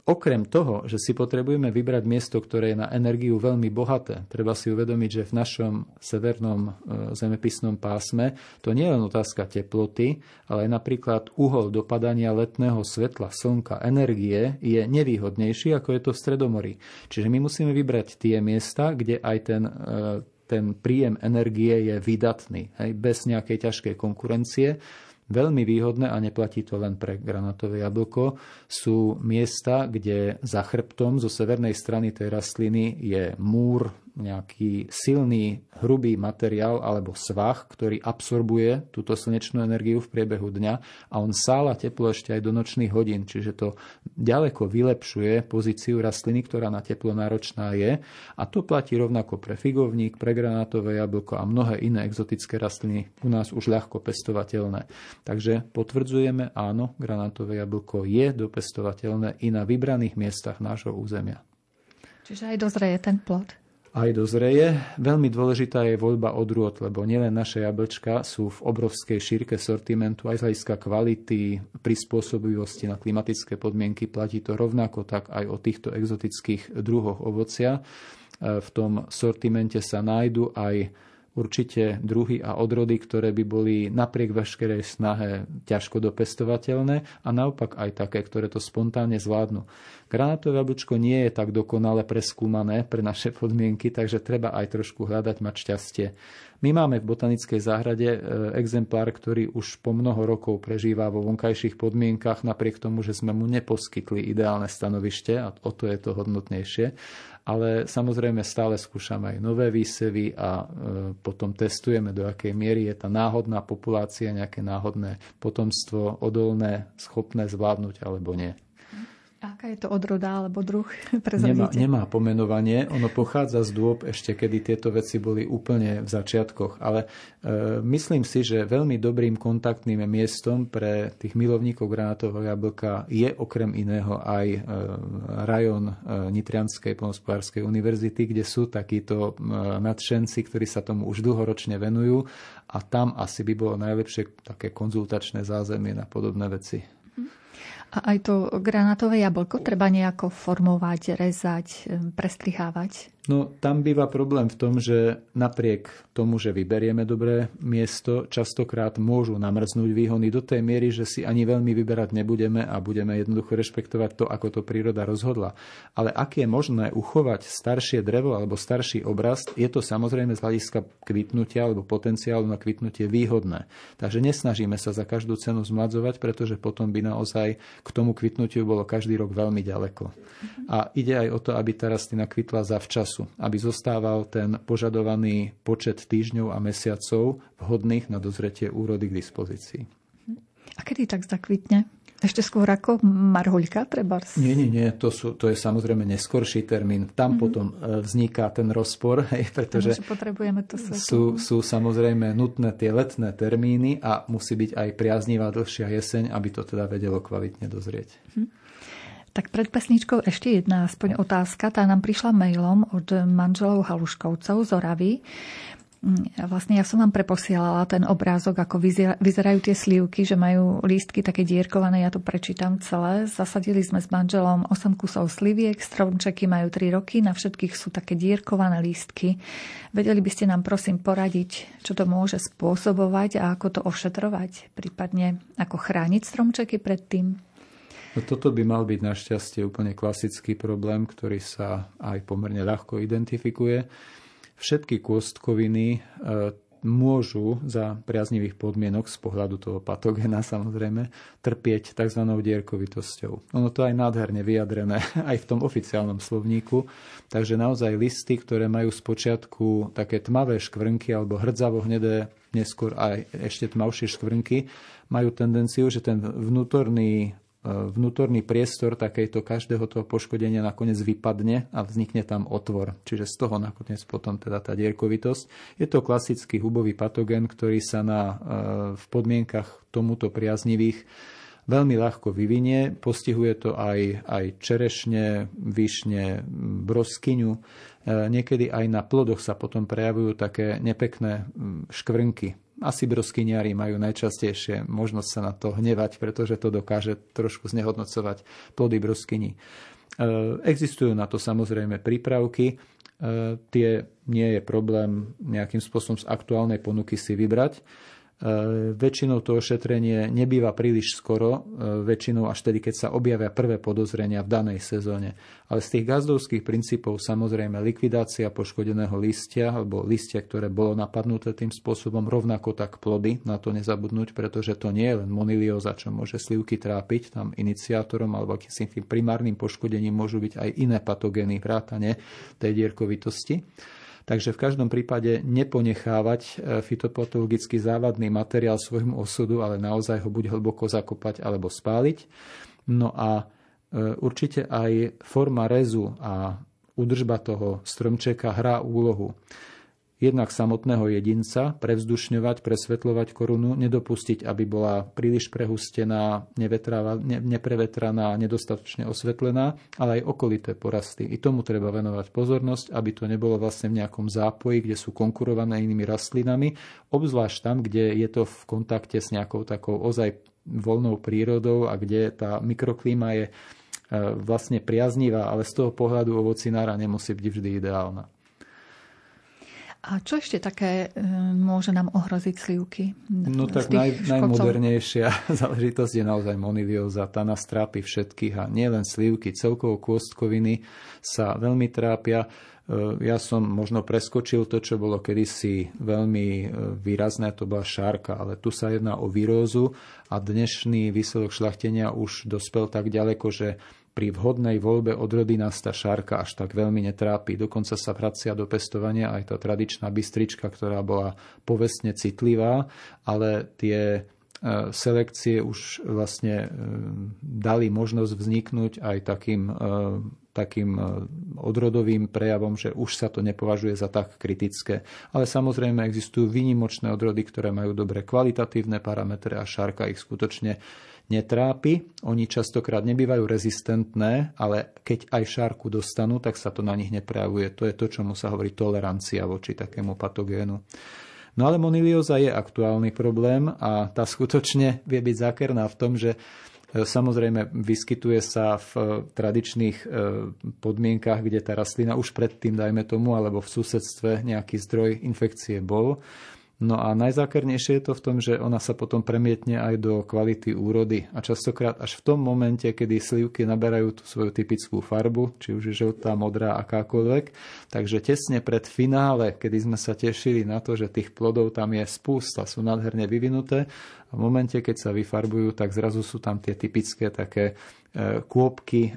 Okrem toho, že si potrebujeme vybrať miesto, ktoré je na energiu veľmi bohaté, treba si uvedomiť, že v našom severnom e, zemepisnom pásme to nie je len otázka teploty, ale aj napríklad uhol dopadania letného svetla, slnka, energie je nevýhodnejší, ako je to v Stredomorí. Čiže my musíme vybrať tie miesta, kde aj ten e, ten príjem energie je vydatný, hej, bez nejakej ťažkej konkurencie Veľmi výhodné, a neplatí to len pre granátové jablko, sú miesta, kde za chrbtom zo severnej strany tej rastliny je múr, nejaký silný, hrubý materiál alebo svah, ktorý absorbuje túto slnečnú energiu v priebehu dňa a on sála teplo ešte aj do nočných hodín, čiže to ďaleko vylepšuje pozíciu rastliny, ktorá na teplo náročná je a to platí rovnako pre figovník, pre granátové jablko a mnohé iné exotické rastliny u nás už ľahko pestovateľné. Takže potvrdzujeme, áno, granátové jablko je dopestovateľné i na vybraných miestach nášho územia. Čiže aj dozrie ten plod aj dozreje. Veľmi dôležitá je voľba odrôd, lebo nielen naše jablčka sú v obrovskej šírke sortimentu, aj z hľadiska kvality, prispôsobivosti na klimatické podmienky. Platí to rovnako tak aj o týchto exotických druhoch ovocia. E, v tom sortimente sa nájdu aj určite druhy a odrody, ktoré by boli napriek veškerej snahe ťažko dopestovateľné a naopak aj také, ktoré to spontánne zvládnu. Granátové jablčko nie je tak dokonale preskúmané pre naše podmienky, takže treba aj trošku hľadať, mať šťastie. My máme v botanickej záhrade e, exemplár, ktorý už po mnoho rokov prežíva vo vonkajších podmienkach, napriek tomu, že sme mu neposkytli ideálne stanovište a o to je to hodnotnejšie ale samozrejme stále skúšame aj nové výsevy a e, potom testujeme, do akej miery je tá náhodná populácia, nejaké náhodné potomstvo odolné, schopné zvládnuť alebo nie. Aká je to odroda alebo druh? Nemá, nemá pomenovanie. Ono pochádza z dôb ešte, kedy tieto veci boli úplne v začiatkoch. Ale e, myslím si, že veľmi dobrým kontaktným miestom pre tých milovníkov granátového jablka je okrem iného aj e, rajon e, Nitrianskej polnospodárskej univerzity, kde sú takíto e, nadšenci, ktorí sa tomu už dlhoročne venujú a tam asi by bolo najlepšie také konzultačné zázemie na podobné veci. A aj to granátové jablko treba nejako formovať, rezať, prestrihávať? No tam býva problém v tom, že napriek tomu, že vyberieme dobré miesto, častokrát môžu namrznúť výhony do tej miery, že si ani veľmi vyberať nebudeme a budeme jednoducho rešpektovať to, ako to príroda rozhodla. Ale ak je možné uchovať staršie drevo alebo starší obraz, je to samozrejme z hľadiska kvitnutia alebo potenciálu na kvitnutie výhodné. Takže nesnažíme sa za každú cenu zmladzovať, pretože potom by naozaj k tomu kvitnutiu bolo každý rok veľmi ďaleko. A ide aj o to, aby tá rastlina kvitla zavčas času, aby zostával ten požadovaný počet týždňov a mesiacov vhodných na dozretie úrody k dispozícii. A kedy tak zakvitne? Ešte skôr ako marhuľka treba? Nie, nie, nie, to, sú, to je samozrejme neskorší termín. Tam mm-hmm. potom e, vzniká ten rozpor, hej, pretože ano, potrebujeme to sú, sú samozrejme nutné tie letné termíny a musí byť aj priaznivá dlhšia jeseň, aby to teda vedelo kvalitne dozrieť. Mm-hmm. Tak pred pesničkou ešte jedna aspoň otázka. Tá nám prišla mailom od manželov Haluškovcov z Oravy. Mm, vlastne ja som vám preposielala ten obrázok, ako vyzerajú tie slívky, že majú lístky také dierkované, ja to prečítam celé. Zasadili sme s manželom 8 kusov sliviek, stromčeky majú 3 roky, na všetkých sú také dierkované lístky. Vedeli by ste nám prosím poradiť, čo to môže spôsobovať a ako to ošetrovať, prípadne ako chrániť stromčeky pred tým? No toto by mal byť našťastie úplne klasický problém, ktorý sa aj pomerne ľahko identifikuje. Všetky kôstkoviny e, môžu za priaznivých podmienok z pohľadu toho patogéna samozrejme trpieť tzv. dierkovitosťou. Ono to aj nádherne vyjadrené aj v tom oficiálnom slovníku. Takže naozaj listy, ktoré majú z počiatku také tmavé škvrnky alebo hrdzavo hnedé, neskôr aj ešte tmavšie škvrnky, majú tendenciu, že ten vnútorný vnútorný priestor takejto každého toho poškodenia nakoniec vypadne a vznikne tam otvor. Čiže z toho nakoniec potom teda tá dierkovitosť. Je to klasický hubový patogen, ktorý sa na, e, v podmienkach tomuto priaznivých veľmi ľahko vyvinie. Postihuje to aj, aj čerešne, vyšne, broskyňu. E, niekedy aj na plodoch sa potom prejavujú také nepekné škvrnky asi broskyniari majú najčastejšie možnosť sa na to hnevať, pretože to dokáže trošku znehodnocovať plody broskyní. E, existujú na to samozrejme prípravky. E, tie nie je problém nejakým spôsobom z aktuálnej ponuky si vybrať. E, väčšinou to ošetrenie nebýva príliš skoro, e, väčšinou až tedy, keď sa objavia prvé podozrenia v danej sezóne. Ale z tých gazdovských princípov samozrejme likvidácia poškodeného listia alebo listia, ktoré bolo napadnuté tým spôsobom, rovnako tak plody, na to nezabudnúť, pretože to nie je len monilióza, čo môže slivky trápiť, tam iniciátorom alebo akýmsi primárnym poškodením môžu byť aj iné patogény vrátane tej dierkovitosti. Takže v každom prípade neponechávať e, fitopatologicky závadný materiál svojmu osudu, ale naozaj ho buď hlboko zakopať alebo spáliť. No a e, určite aj forma rezu a udržba toho stromčeka hrá úlohu jednak samotného jedinca, prevzdušňovať, presvetľovať korunu, nedopustiť, aby bola príliš prehustená, neprevetraná, nedostatočne osvetlená, ale aj okolité porasty. I tomu treba venovať pozornosť, aby to nebolo vlastne v nejakom zápoji, kde sú konkurované inými rastlinami, obzvlášť tam, kde je to v kontakte s nejakou takou ozaj voľnou prírodou a kde tá mikroklíma je e, vlastne priaznivá, ale z toho pohľadu ovocinára nemusí byť vždy ideálna. A čo ešte také e, môže nám ohroziť slivky? No tak naj, najmodernejšia záležitosť je naozaj monilióza. Tá nás trápi všetkých a nielen slivky, celkovo kôstkoviny sa veľmi trápia. E, ja som možno preskočil to, čo bolo kedysi veľmi e, výrazné, to bola šárka, ale tu sa jedná o výrózu a dnešný výsledok šlachtenia už dospel tak ďaleko, že pri vhodnej voľbe odrody nás tá šárka až tak veľmi netrápi. Dokonca sa vracia do pestovania aj tá tradičná bystrička, ktorá bola povestne citlivá, ale tie e, selekcie už vlastne e, dali možnosť vzniknúť aj takým, e, takým odrodovým prejavom, že už sa to nepovažuje za tak kritické. Ale samozrejme existujú výnimočné odrody, ktoré majú dobre kvalitatívne parametre a šárka ich skutočne netrápi. Oni častokrát nebývajú rezistentné, ale keď aj šárku dostanú, tak sa to na nich neprejavuje. To je to, čomu sa hovorí tolerancia voči takému patogénu. No ale monilióza je aktuálny problém a tá skutočne vie byť zákerná v tom, že e, Samozrejme, vyskytuje sa v e, tradičných e, podmienkach, kde tá rastlina už predtým, dajme tomu, alebo v susedstve nejaký zdroj infekcie bol. No a najzákernejšie je to v tom, že ona sa potom premietne aj do kvality úrody. A častokrát až v tom momente, kedy slivky naberajú tú svoju typickú farbu, či už je žltá, modrá, akákoľvek. Takže tesne pred finále, kedy sme sa tešili na to, že tých plodov tam je spústa, sú nádherne vyvinuté. A v momente, keď sa vyfarbujú, tak zrazu sú tam tie typické také e, kôpky e, e,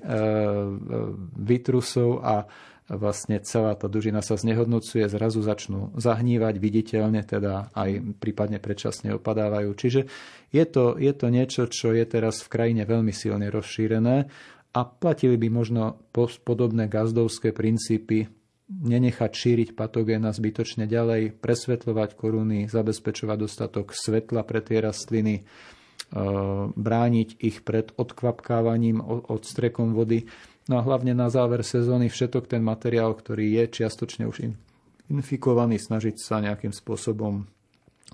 vytrusov a vlastne celá tá dužina sa znehodnocuje, zrazu začnú zahnívať viditeľne, teda aj prípadne predčasne opadávajú. Čiže je to, je to niečo, čo je teraz v krajine veľmi silne rozšírené a platili by možno podobné gazdovské princípy nenechať šíriť patogéna zbytočne ďalej, presvetľovať koruny, zabezpečovať dostatok svetla pre tie rastliny, e, brániť ich pred odkvapkávaním, odstrekom vody No a hlavne na záver sezóny všetok ten materiál, ktorý je čiastočne už infikovaný, snažiť sa nejakým spôsobom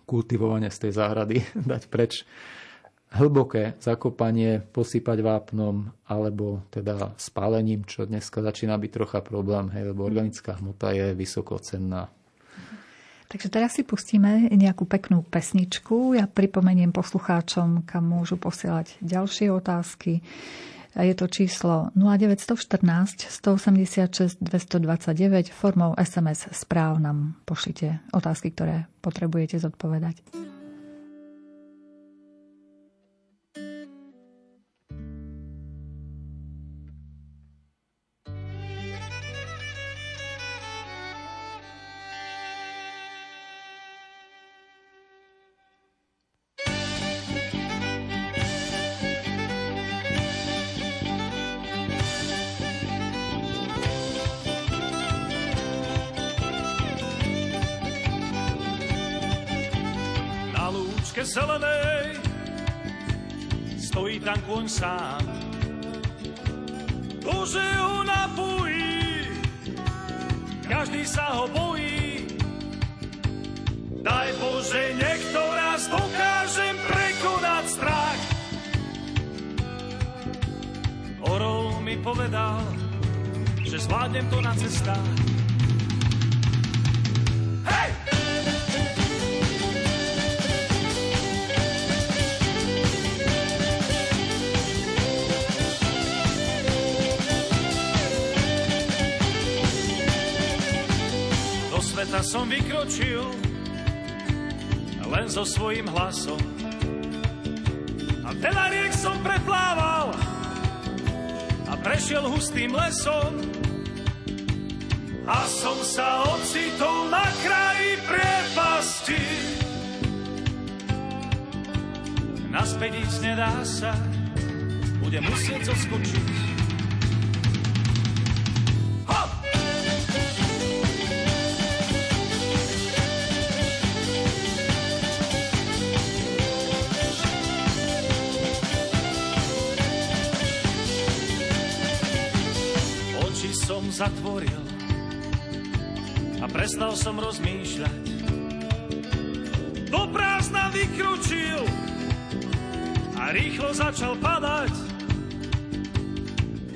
kultivovanie z tej záhrady dať preč hlboké zakopanie, posypať vápnom alebo teda spálením, čo dneska začína byť trocha problém, hej, lebo organická hmota je vysoko cenná. Takže teraz si pustíme nejakú peknú pesničku. Ja pripomeniem poslucháčom, kam môžu posielať ďalšie otázky. Je to číslo 0914 186 229 formou SMS správ nám pošlite otázky, ktoré potrebujete zodpovedať. Zelenej stojí tam kôň sám. Bože ho napojí, každý sa ho bojí. Daj Bože, niekto raz dokážem prekonať strach. Orol mi povedal, že zvládnem to na cestách. Som vykročil len so svojím hlasom. A veľa riek som preplával a prešiel hustým lesom. A som sa ocitol na kraji priepasti. Naspäť ísť nedá sa, budem musieť zoskočiť vykročil a rýchlo začal padať.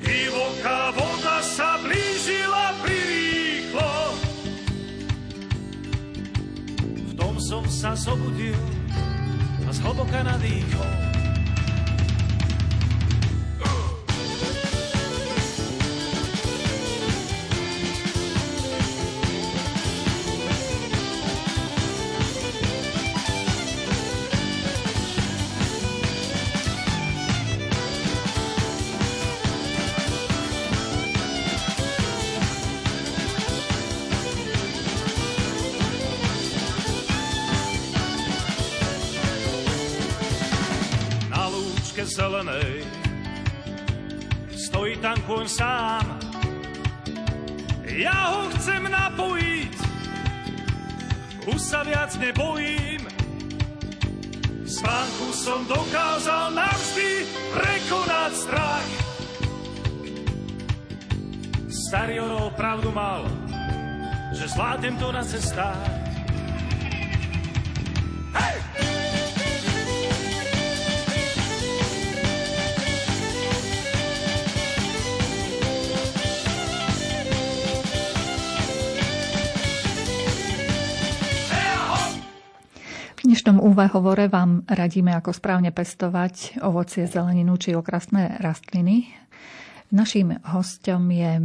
Divoká voda sa blížila prirýchlo. V tom som sa zobudil a zhlboka nadýchol. Kôň sám, ja ho chcem napojiť, už sa viac nebojím. Spánku som dokázal navždy prekonať strach. Starý orol pravdu mal, že zvládnem to na cestách. UV hovore vám radíme, ako správne pestovať ovocie, zeleninu či okrasné rastliny. Naším hostom je e,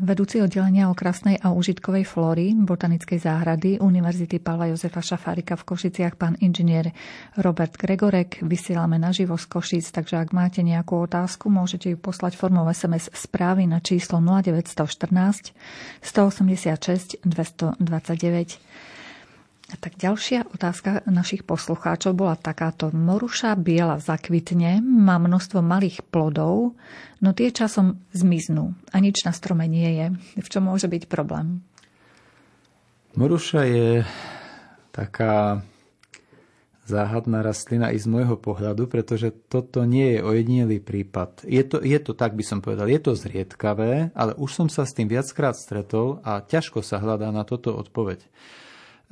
vedúci oddelenia okrasnej a užitkovej flóry Botanickej záhrady Univerzity Pavla Jozefa Šafárika v Košiciach, pán inžinier Robert Gregorek. Vysielame naživo z Košic, takže ak máte nejakú otázku, môžete ju poslať formou SMS správy na číslo 0914 186 229. Tak ďalšia otázka našich poslucháčov bola takáto. Moruša biela zakvitne, má množstvo malých plodov, no tie časom zmiznú a nič na strome nie je. V čom môže byť problém? Moruša je taká záhadná rastlina i z môjho pohľadu, pretože toto nie je ojedinelý prípad. Je to, je to, tak by som povedal, je to zriedkavé, ale už som sa s tým viackrát stretol a ťažko sa hľadá na toto odpoveď.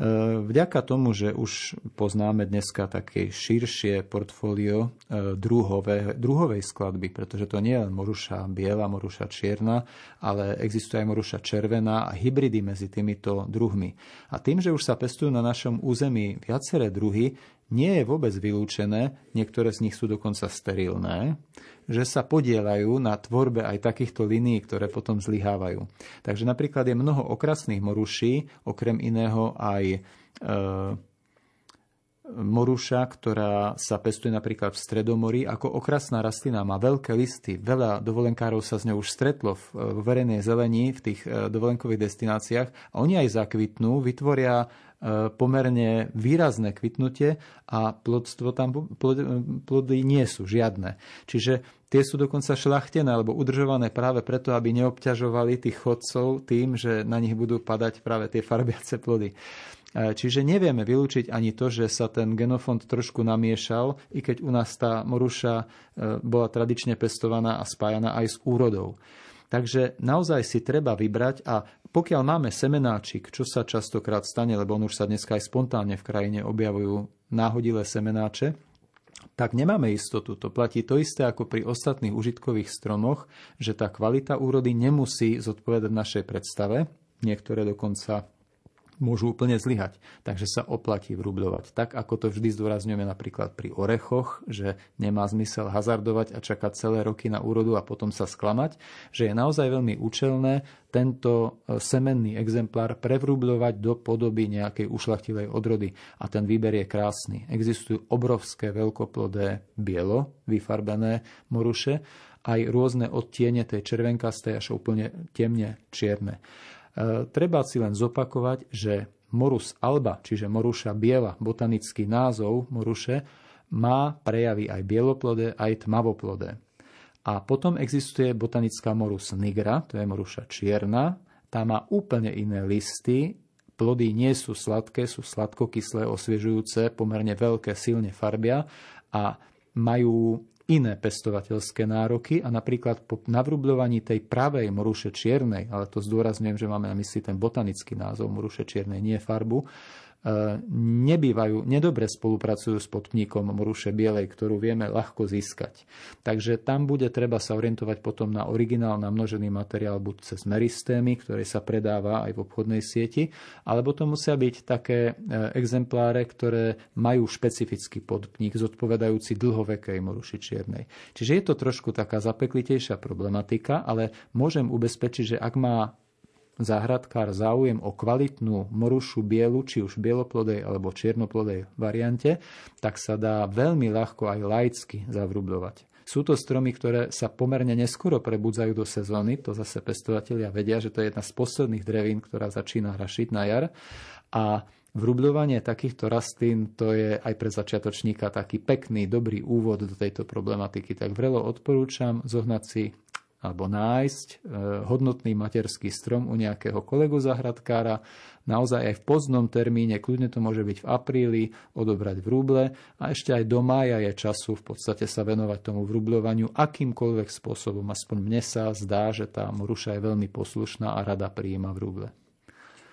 E, vďaka tomu, že už poznáme dneska také širšie portfólio e, druhové, druhovej skladby, pretože to nie je len moruša biela, moruša čierna, ale existuje aj moruša červená a hybridy medzi týmito druhmi. A tým, že už sa pestujú na našom území viaceré druhy, nie je vôbec vylúčené, niektoré z nich sú dokonca sterilné, že sa podielajú na tvorbe aj takýchto línií, ktoré potom zlyhávajú. Takže napríklad je mnoho okrasných moruší, okrem iného aj e, moruša, ktorá sa pestuje napríklad v Stredomorí, ako okrasná rastlina, má veľké listy. Veľa dovolenkárov sa s ňou už stretlo v, v verejnej zelení, v tých e, dovolenkových destináciách a oni aj zakvitnú, vytvoria E, pomerne výrazné kvitnutie a plodstvo tam, plody nie sú žiadne. Čiže tie sú dokonca šlachtené alebo udržované práve preto, aby neobťažovali tých chodcov tým, že na nich budú padať práve tie farbiace plody. E, čiže nevieme vylúčiť ani to, že sa ten genofond trošku namiešal, i keď u nás tá moruša e, bola tradične pestovaná a spájana aj s úrodou. Takže naozaj si treba vybrať a pokiaľ máme semenáčik, čo sa častokrát stane, lebo on už sa dneska aj spontánne v krajine objavujú náhodilé semenáče, tak nemáme istotu. To platí to isté ako pri ostatných užitkových stromoch, že tá kvalita úrody nemusí zodpovedať našej predstave. Niektoré dokonca môžu úplne zlyhať. Takže sa oplatí vrubľovať. Tak ako to vždy zdôrazňujeme napríklad pri orechoch, že nemá zmysel hazardovať a čakať celé roky na úrodu a potom sa sklamať, že je naozaj veľmi účelné tento e, semenný exemplár prevrubľovať do podoby nejakej ušlachtilej odrody. A ten výber je krásny. Existujú obrovské veľkoplodé bielo vyfarbené moruše, aj rôzne odtiene tej červenkastej až úplne temne čierne. E, treba si len zopakovať, že Morus alba, čiže moruša biela, botanický názov moruše, má prejavy aj bieloplodé, aj tmavoplodé. A potom existuje botanická morus nigra, to je moruša čierna, tá má úplne iné listy, plody nie sú sladké, sú sladkokyslé, osviežujúce, pomerne veľké, silne farbia a majú iné pestovateľské nároky a napríklad po navrubľovaní tej pravej moruše čiernej, ale to zdôrazňujem, že máme na mysli ten botanický názov moruše čiernej, nie farbu, nebývajú, nedobre spolupracujú s podpníkom moruše bielej, ktorú vieme ľahko získať. Takže tam bude treba sa orientovať potom na originál, na množený materiál buď cez meristémy, ktoré sa predáva aj v obchodnej sieti, alebo to musia byť také e, exempláre, ktoré majú špecifický podpník zodpovedajúci dlhovekej moruši čiernej. Čiže je to trošku taká zapeklitejšia problematika, ale môžem ubezpečiť, že ak má záhradkár záujem o kvalitnú morušu bielu, či už bieloplodej alebo čiernoplodej variante, tak sa dá veľmi ľahko aj laicky zavrubľovať. Sú to stromy, ktoré sa pomerne neskoro prebudzajú do sezóny, to zase pestovateľia vedia, že to je jedna z posledných drevín, ktorá začína hrašiť na jar. A Vrubľovanie takýchto rastlín to je aj pre začiatočníka taký pekný, dobrý úvod do tejto problematiky. Tak vrelo odporúčam zohnať si alebo nájsť e, hodnotný materský strom u nejakého kolegu zahradkára, naozaj aj v pozdnom termíne, kľudne to môže byť v apríli, odobrať v rúble a ešte aj do mája je času v podstate sa venovať tomu vrubľovaniu akýmkoľvek spôsobom. Aspoň mne sa zdá, že tá moruša je veľmi poslušná a rada prijíma v rúble.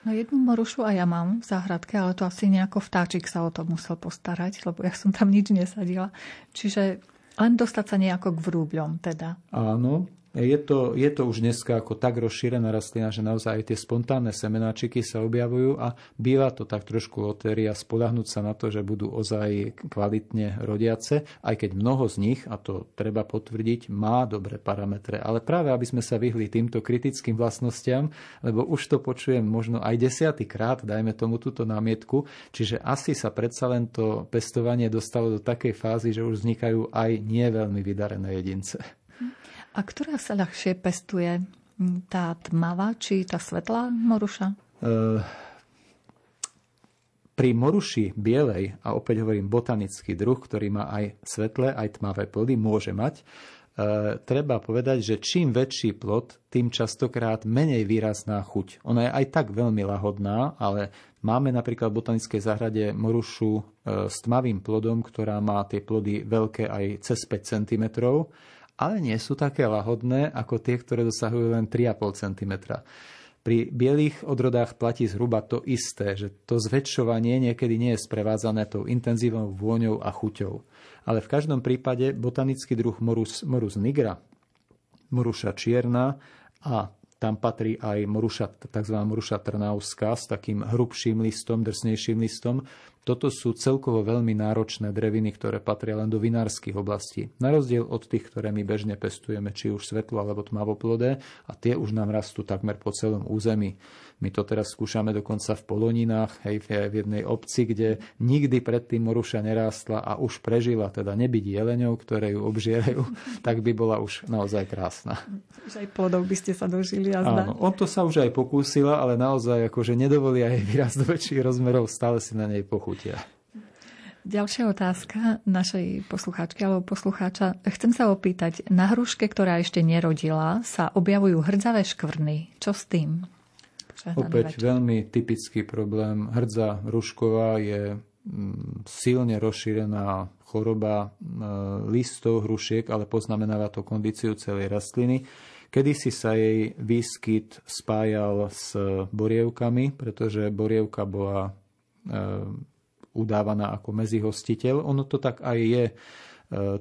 No jednu morušu aj ja mám v záhradke, ale to asi nejako vtáčik sa o to musel postarať, lebo ja som tam nič nesadila. Čiže len dostať sa nejako k vrúbľom teda. Áno, je to, je to už dneska ako tak rozšírená rastlina, že naozaj aj tie spontánne semenáčiky sa objavujú a býva to tak trošku lotéria spolahnúť sa na to, že budú ozaj kvalitne rodiace, aj keď mnoho z nich, a to treba potvrdiť, má dobré parametre. Ale práve aby sme sa vyhli týmto kritickým vlastnostiam, lebo už to počujem možno aj desiatýkrát, dajme tomu túto námietku, čiže asi sa predsa len to pestovanie dostalo do takej fázy, že už vznikajú aj nie veľmi vydarené jedince. A ktorá sa ľahšie pestuje? Tá tmavá či tá svetlá moruša? Uh, pri moruši bielej, a opäť hovorím botanický druh, ktorý má aj svetlé, aj tmavé plody, môže mať, treba povedať, že čím väčší plod, tým častokrát menej výrazná chuť. Ona je aj tak veľmi lahodná, ale máme napríklad v botanickej záhrade morušu e, s tmavým plodom, ktorá má tie plody veľké aj cez 5 cm, ale nie sú také lahodné ako tie, ktoré dosahujú len 3,5 cm. Pri bielých odrodách platí zhruba to isté, že to zväčšovanie niekedy nie je sprevádzané tou intenzívnou vôňou a chuťou. Ale v každom prípade botanický druh Morus, Morus nigra, Moruša čierna a tam patrí aj moruša, tzv. moruša trnauská s takým hrubším listom, drsnejším listom. Toto sú celkovo veľmi náročné dreviny, ktoré patria len do vinárskych oblastí. Na rozdiel od tých, ktoré my bežne pestujeme, či už svetlo alebo tmavoplodé, a tie už nám rastú takmer po celom území. My to teraz skúšame dokonca v Poloninách, hej, v jednej obci, kde nikdy predtým moruša nerástla a už prežila, teda nebyť jeleňov, ktoré ju obžierajú, tak by bola už naozaj krásna. Už aj plodov by ste sa dožili, a Áno, on to sa už aj pokúsila, ale naozaj akože nedovolia jej výraz do väčších rozmerov, stále si na nej pochutia. Ďalšia otázka našej poslucháčky alebo poslucháča. Chcem sa opýtať, na hruške, ktorá ešte nerodila, sa objavujú hrdzavé škvrny. Čo s tým? Opäť večer. veľmi typický problém. Hrdza rušková je mm, silne rozšírená choroba e, listov hrušiek, ale poznamenáva to kondíciu celej rastliny. Kedysi sa jej výskyt spájal s borievkami, pretože borievka bola e, udávaná ako medzihostiteľ. Ono to tak aj je. E,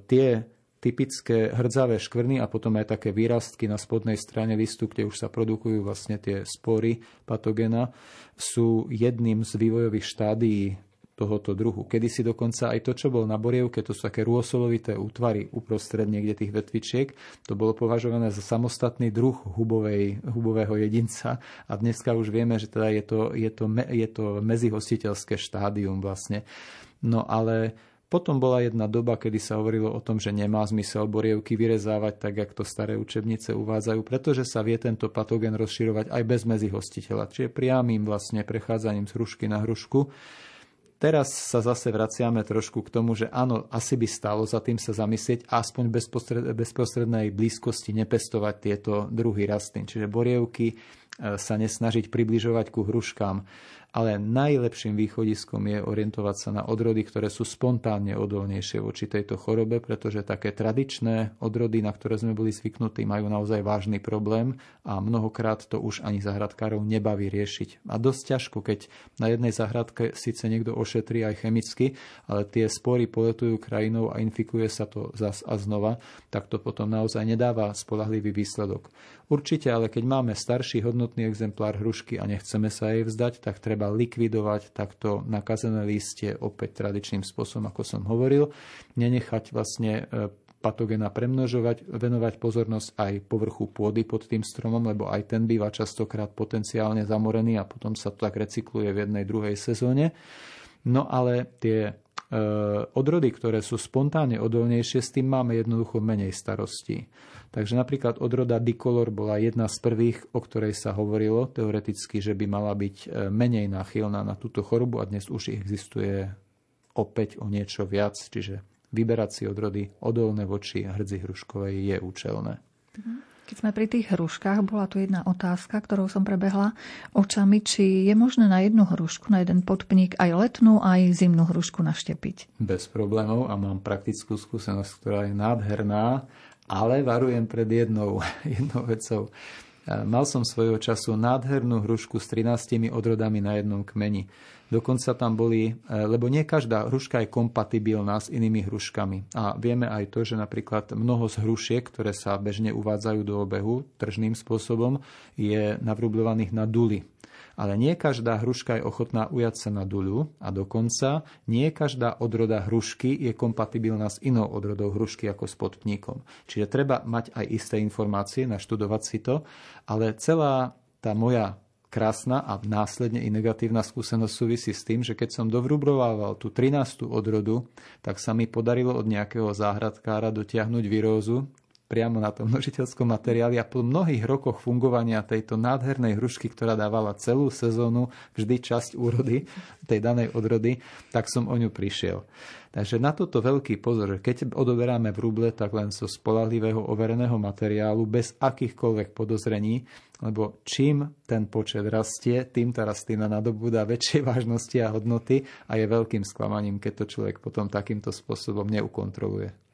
tie typické hrdzavé škvrny a potom aj také výrastky na spodnej strane listu, kde už sa produkujú vlastne tie spory patogena, sú jedným z vývojových štádií tohoto druhu. Kedy si dokonca aj to, čo bol na borievke, to sú také rôsolovité útvary uprostred niekde tých vetvičiek, to bolo považované za samostatný druh hubovej, hubového jedinca a dneska už vieme, že teda je to, je to, je to medzihostiteľské štádium vlastne. No ale potom bola jedna doba, kedy sa hovorilo o tom, že nemá zmysel borievky vyrezávať tak, ako to staré učebnice uvádzajú, pretože sa vie tento patogen rozširovať aj bez medzi hostiteľa, čiže priamým vlastne prechádzaním z hrušky na hrušku. Teraz sa zase vraciame trošku k tomu, že áno, asi by stalo za tým sa zamyslieť, aspoň bezprostred, bezprostrednej blízkosti nepestovať tieto druhy rastlín. Čiže borievky e, sa nesnažiť približovať ku hruškám ale najlepším východiskom je orientovať sa na odrody, ktoré sú spontánne odolnejšie voči tejto chorobe, pretože také tradičné odrody, na ktoré sme boli zvyknutí, majú naozaj vážny problém a mnohokrát to už ani zahradkárov nebaví riešiť. A dosť ťažko, keď na jednej zahradke síce niekto ošetrí aj chemicky, ale tie spory poletujú krajinou a infikuje sa to zas a znova, tak to potom naozaj nedáva spolahlivý výsledok. Určite, ale keď máme starší hodnotný exemplár hrušky a nechceme sa jej vzdať, tak treba likvidovať takto nakazené lístie opäť tradičným spôsobom, ako som hovoril. Nenechať vlastne e, patogena premnožovať, venovať pozornosť aj povrchu pôdy pod tým stromom, lebo aj ten býva častokrát potenciálne zamorený a potom sa to tak recykluje v jednej druhej sezóne. No ale tie e, odrody, ktoré sú spontánne odolnejšie, s tým máme jednoducho menej starostí. Takže napríklad odroda dikolor bola jedna z prvých, o ktorej sa hovorilo teoreticky, že by mala byť e, menej náchylná na túto chorobu a dnes už existuje opäť o niečo viac, čiže vyberať si odrody odolné voči hrdzi hruškovej je účelné. Keď sme pri tých hruškách, bola tu jedna otázka, ktorou som prebehla očami, či je možné na jednu hrušku, na jeden podpník aj letnú, aj zimnú hrušku naštepiť. Bez problémov a mám praktickú skúsenosť, ktorá je nádherná ale varujem pred jednou, jednou vecou. Mal som svojho času nádhernú hrušku s 13 odrodami na jednom kmeni. Dokonca tam boli, e, lebo nie každá hruška je kompatibilná s inými hruškami. A vieme aj to, že napríklad mnoho z hrušiek, ktoré sa bežne uvádzajú do obehu tržným spôsobom, je navrubľovaných na duly ale nie každá hruška je ochotná ujať sa na duľu a dokonca nie každá odroda hrušky je kompatibilná s inou odrodou hrušky ako s podpníkom. Čiže treba mať aj isté informácie, naštudovať si to, ale celá tá moja krásna a následne i negatívna skúsenosť súvisí s tým, že keď som dovrubrovával tú 13. odrodu, tak sa mi podarilo od nejakého záhradkára dotiahnuť virózu priamo na tom množiteľskom materiáli a po mnohých rokoch fungovania tejto nádhernej hrušky, ktorá dávala celú sezónu vždy časť úrody tej danej odrody, tak som o ňu prišiel. Takže na toto veľký pozor, keď odoberáme v ruble, tak len zo spolahlivého overeného materiálu, bez akýchkoľvek podozrení, lebo čím ten počet rastie, tým tá rastlina nadobúda väčšie vážnosti a hodnoty a je veľkým sklamaním, keď to človek potom takýmto spôsobom neukontroluje.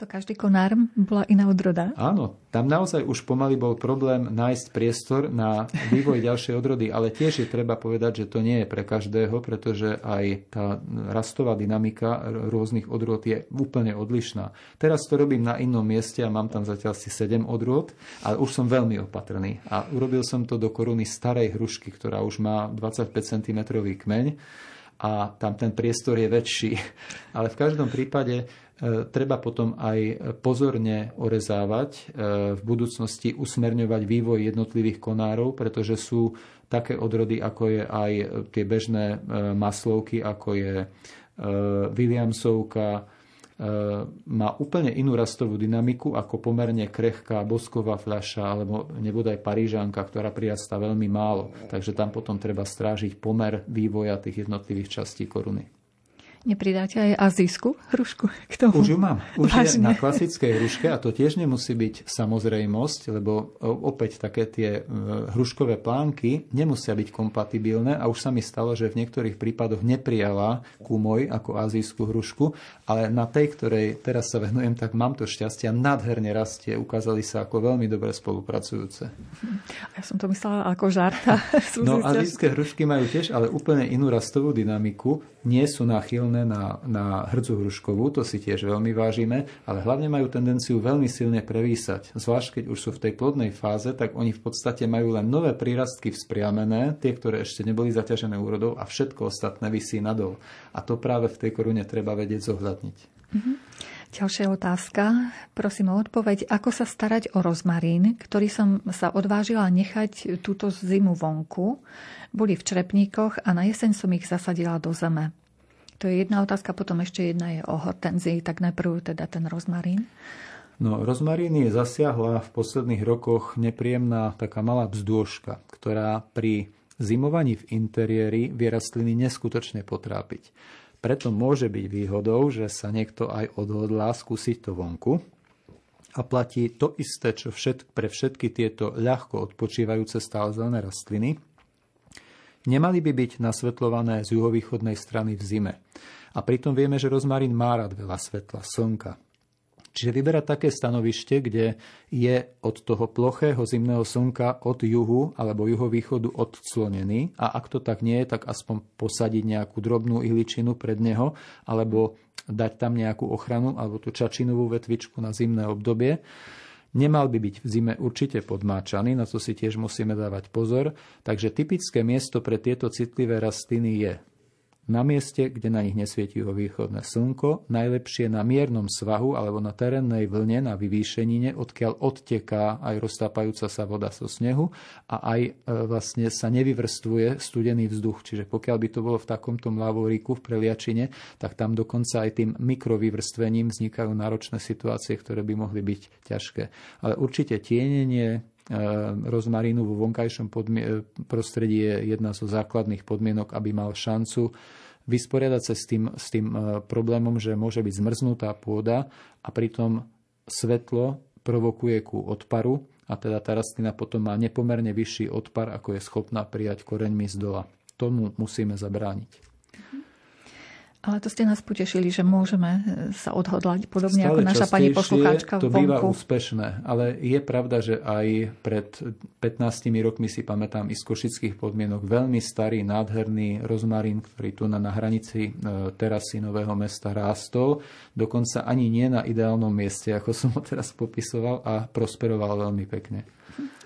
To každý konár bola iná odroda? Áno, tam naozaj už pomaly bol problém nájsť priestor na vývoj ďalšej odrody, ale tiež je treba povedať, že to nie je pre každého, pretože aj tá rastová dynamika rôznych odrod je úplne odlišná. Teraz to robím na inom mieste a mám tam zatiaľ asi 7 odrod, ale už som veľmi opatrný. A urobil som to do koruny starej hrušky, ktorá už má 25 cm kmeň a tam ten priestor je väčší. Ale v každom prípade treba potom aj pozorne orezávať, e, v budúcnosti usmerňovať vývoj jednotlivých konárov, pretože sú také odrody, ako je aj tie bežné e, maslovky, ako je Williamsovka, má úplne inú rastovú dynamiku ako pomerne krehká bosková fľaša alebo nebodaj parížanka, ktorá prirastá veľmi málo. Takže tam potom treba strážiť pomer vývoja tých jednotlivých častí koruny. Nepridáte aj azijskú hrušku k tomu? Už ju mám. Už Vážne. je na klasickej hruške a to tiež nemusí byť samozrejmosť, lebo opäť také tie e, hruškové plánky nemusia byť kompatibilné a už sa mi stalo, že v niektorých prípadoch neprijala kumoj ako azijskú hrušku, ale na tej, ktorej teraz sa venujem, tak mám to šťastie a nadherne rastie. Ukázali sa ako veľmi dobre spolupracujúce. Ja som to myslela ako žarta. no azijské hrušky majú tiež ale úplne inú rastovú dynamiku. Nie sú náchylné silné na, na hrdzu hruškovú, to si tiež veľmi vážime, ale hlavne majú tendenciu veľmi silne prevísať. Zvlášť keď už sú v tej plodnej fáze, tak oni v podstate majú len nové prírastky vzpriamené, tie, ktoré ešte neboli zaťažené úrodou a všetko ostatné vysí nadol. A to práve v tej korune treba vedieť zohľadniť. Mm-hmm. Ďalšia otázka. Prosím o odpoveď. Ako sa starať o rozmarín, ktorý som sa odvážila nechať túto zimu vonku? Boli v črepníkoch a na jeseň som ich zasadila do zeme. To je jedna otázka, potom ešte jedna je o hortenzii, tak najprv teda ten rozmarín. No, rozmarín je zasiahla v posledných rokoch nepríjemná taká malá bzdôžka, ktorá pri zimovaní v interiéri vie rastliny neskutočne potrápiť. Preto môže byť výhodou, že sa niekto aj odhodlá skúsiť to vonku a platí to isté, čo všet, pre všetky tieto ľahko odpočívajúce stále zelené rastliny, Nemali by byť nasvetľované z juhovýchodnej strany v zime. A pritom vieme, že rozmarín má rád veľa svetla, slnka. Čiže vyberať také stanovište, kde je od toho plochého zimného slnka od juhu alebo juhovýchodu odclonený a ak to tak nie je, tak aspoň posadiť nejakú drobnú ihličinu pred neho alebo dať tam nejakú ochranu alebo tú čačinovú vetvičku na zimné obdobie. Nemal by byť v zime určite podmáčaný, na to si tiež musíme dávať pozor. Takže typické miesto pre tieto citlivé rastliny je na mieste, kde na nich nesvieti ho východné slnko, najlepšie na miernom svahu alebo na terénnej vlne na vyvýšenine, odkiaľ odteká aj roztápajúca sa voda so snehu a aj e, vlastne sa nevyvrstvuje studený vzduch. Čiže pokiaľ by to bolo v takomto mlavoríku v preliačine, tak tam dokonca aj tým mikrovyvrstvením vznikajú náročné situácie, ktoré by mohli byť ťažké. Ale určite tienenie, e, rozmarínu vo vonkajšom podmie- prostredí je jedna zo základných podmienok, aby mal šancu vysporiadať sa s tým, s tým e, problémom, že môže byť zmrznutá pôda a pritom svetlo provokuje ku odparu a teda tá rastlina potom má nepomerne vyšší odpar, ako je schopná prijať koreňmi z dola. Tomu musíme zabrániť. Ale to ste nás potešili, že môžeme e, sa odhodlať, podobne Stále ako naša pani poslucháčka to vonku. býva úspešné, ale je pravda, že aj pred 15 rokmi si pamätám z košických podmienok veľmi starý, nádherný rozmarín, ktorý tu na, na hranici e, terasy Nového mesta rástol, dokonca ani nie na ideálnom mieste, ako som ho teraz popisoval a prosperoval veľmi pekne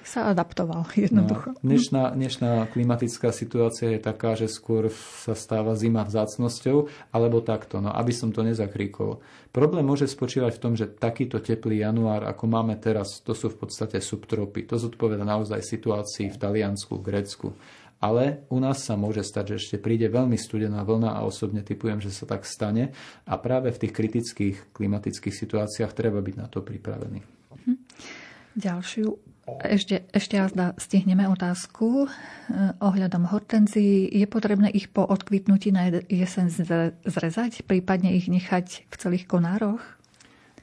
sa adaptoval jednoducho. No, dnešná, dnešná klimatická situácia je taká, že skôr sa stáva zima vzácnosťou, alebo takto, no aby som to nezakríkol. Problém môže spočívať v tom, že takýto teplý január, ako máme teraz, to sú v podstate subtropy. To zodpoveda naozaj situácii v Taliansku, Grécku. Ale u nás sa môže stať, že ešte príde veľmi studená vlna a osobne typujem, že sa tak stane. A práve v tých kritických klimatických situáciách treba byť na to pripravený. Hm. Ďalšiu ešte, ešte azda stihneme otázku eh, ohľadom hortenzií. Je potrebné ich po odkvitnutí na jesen zrezať, prípadne ich nechať v celých konároch?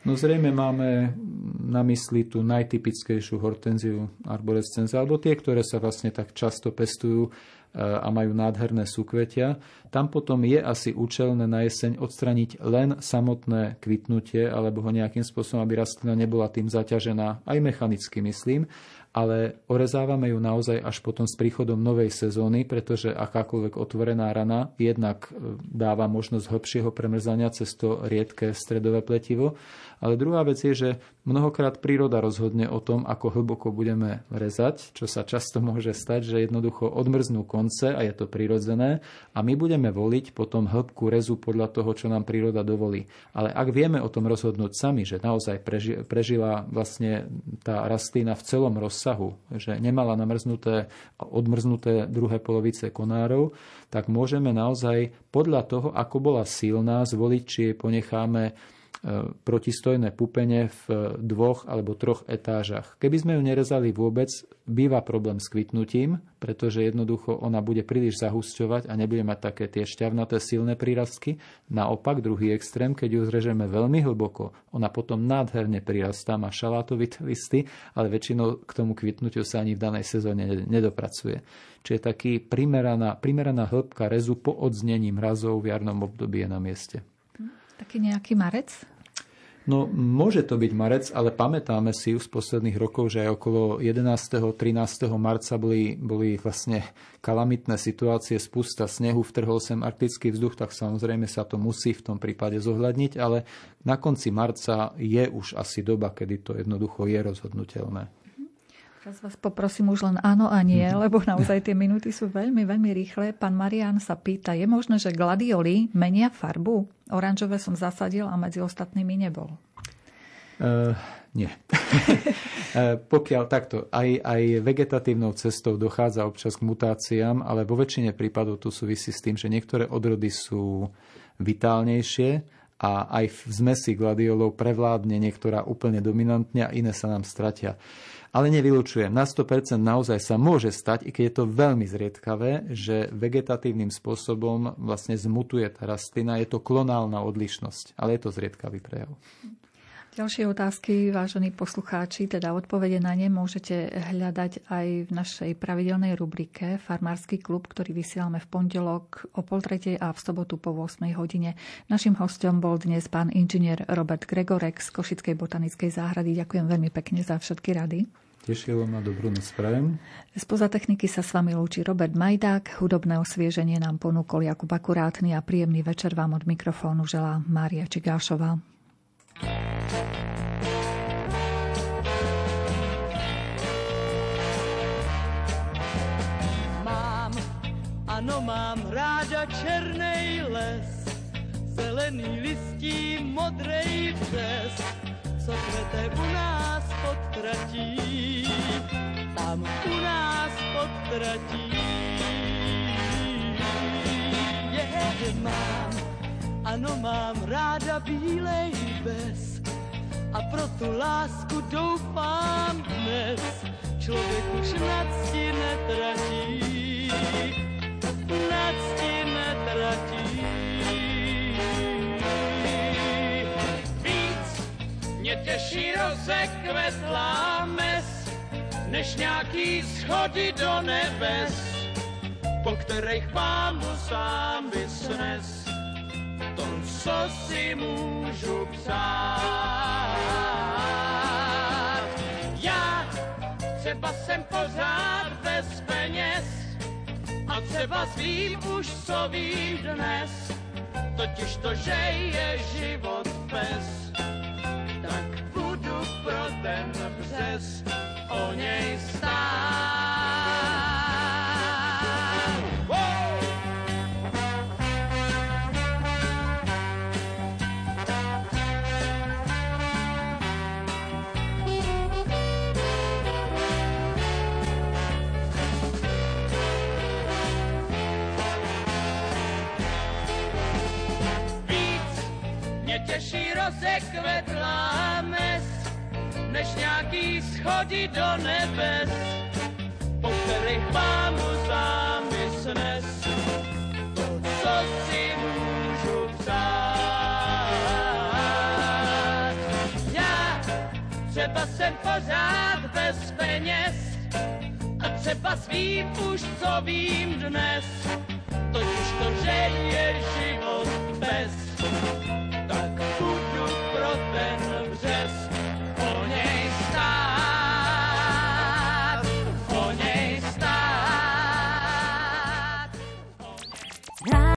No zrejme máme na mysli tú najtypickejšiu hortenziu arborescenza, alebo tie, ktoré sa vlastne tak často pestujú a majú nádherné súkvetia. Tam potom je asi účelné na jeseň odstraniť len samotné kvitnutie, alebo ho nejakým spôsobom, aby rastlina nebola tým zaťažená, aj mechanicky myslím, ale orezávame ju naozaj až potom s príchodom novej sezóny, pretože akákoľvek otvorená rana jednak e, dáva možnosť hĺbšieho premrzania cez to riedke stredové pletivo. Ale druhá vec je, že mnohokrát príroda rozhodne o tom, ako hlboko budeme rezať, čo sa často môže stať, že jednoducho odmrznú konce a je to prirodzené a my budeme voliť potom hĺbku rezu podľa toho, čo nám príroda dovolí. Ale ak vieme o tom rozhodnúť sami, že naozaj prežila vlastne tá rastlina v celom rozsahu, rozsahu, že nemala namrznuté, odmrznuté druhé polovice konárov, tak môžeme naozaj podľa toho, ako bola silná, zvoliť, či jej ponecháme protistojné pupene v dvoch alebo troch etážach. Keby sme ju nerezali vôbec, býva problém s kvitnutím, pretože jednoducho ona bude príliš zahusťovať a nebude mať také tie šťavnaté silné prírastky. Naopak, druhý extrém, keď ju zrežeme veľmi hlboko, ona potom nádherne prirastá, má šalátovité listy, ale väčšinou k tomu kvitnutiu sa ani v danej sezóne nedopracuje. Čiže taký primeraná, primeraná hĺbka rezu po odznení mrazov v jarnom období je na mieste. Taký nejaký marec? No, môže to byť marec, ale pamätáme si už z posledných rokov, že aj okolo 11. 13. marca boli, boli vlastne kalamitné situácie, spusta snehu, vtrhol sem arktický vzduch, tak samozrejme sa to musí v tom prípade zohľadniť, ale na konci marca je už asi doba, kedy to jednoducho je rozhodnutelné. Teraz vás poprosím už len áno a nie, mm-hmm. lebo naozaj tie minúty sú veľmi, veľmi rýchle. Pán Marian sa pýta, je možné, že gladioli menia farbu? Oranžové som zasadil a medzi ostatnými nebol. Uh, nie. uh, pokiaľ takto, aj, aj vegetatívnou cestou dochádza občas k mutáciám, ale vo väčšine prípadov tu súvisí s tým, že niektoré odrody sú vitálnejšie a aj v zmesi gladiolov prevládne niektorá úplne dominantne a iné sa nám stratia ale nevylučujem. Na 100% naozaj sa môže stať, i keď je to veľmi zriedkavé, že vegetatívnym spôsobom vlastne zmutuje tá rastlina. Je to klonálna odlišnosť, ale je to zriedkavý prejav. Ďalšie otázky, vážení poslucháči, teda odpovede na ne môžete hľadať aj v našej pravidelnej rubrike Farmársky klub, ktorý vysielame v pondelok o pol tretej a v sobotu po 8 hodine. Našim hostom bol dnes pán inžinier Robert Gregorek z Košickej botanickej záhrady. Ďakujem veľmi pekne za všetky rady. Tešilo ma dobrú noc prajem. Spoza techniky sa s vami lúči Robert Majdák. Hudobné osvieženie nám ponúkol Jakub Akurátny a príjemný večer vám od mikrofónu želá Mária Čigášová. Mám, ano mám ráda černý les, zelený listí, modrej přes, co kvete u nás pod tratí, tam u nás pod tratí. Je, mám, ano, mám ráda bílej bez a pro tu lásku doufám dnes. Člověk už na cti netratí, mě těší rozekvetlá mes, než nějaký schody do nebes, po kterých pánu sám vysnes to, co si můžu psát. Já třeba jsem pořád bez peněz a třeba svým už co vím dnes, totiž to, že je život budu pro ten břez o něj stát. Nějaký schody do nebes, po kterých mámu zámy snes. To, co si můžu přát. Já třeba jsem pořád bez peněz, a třeba svým už, co vím dnes, totiž to, že je život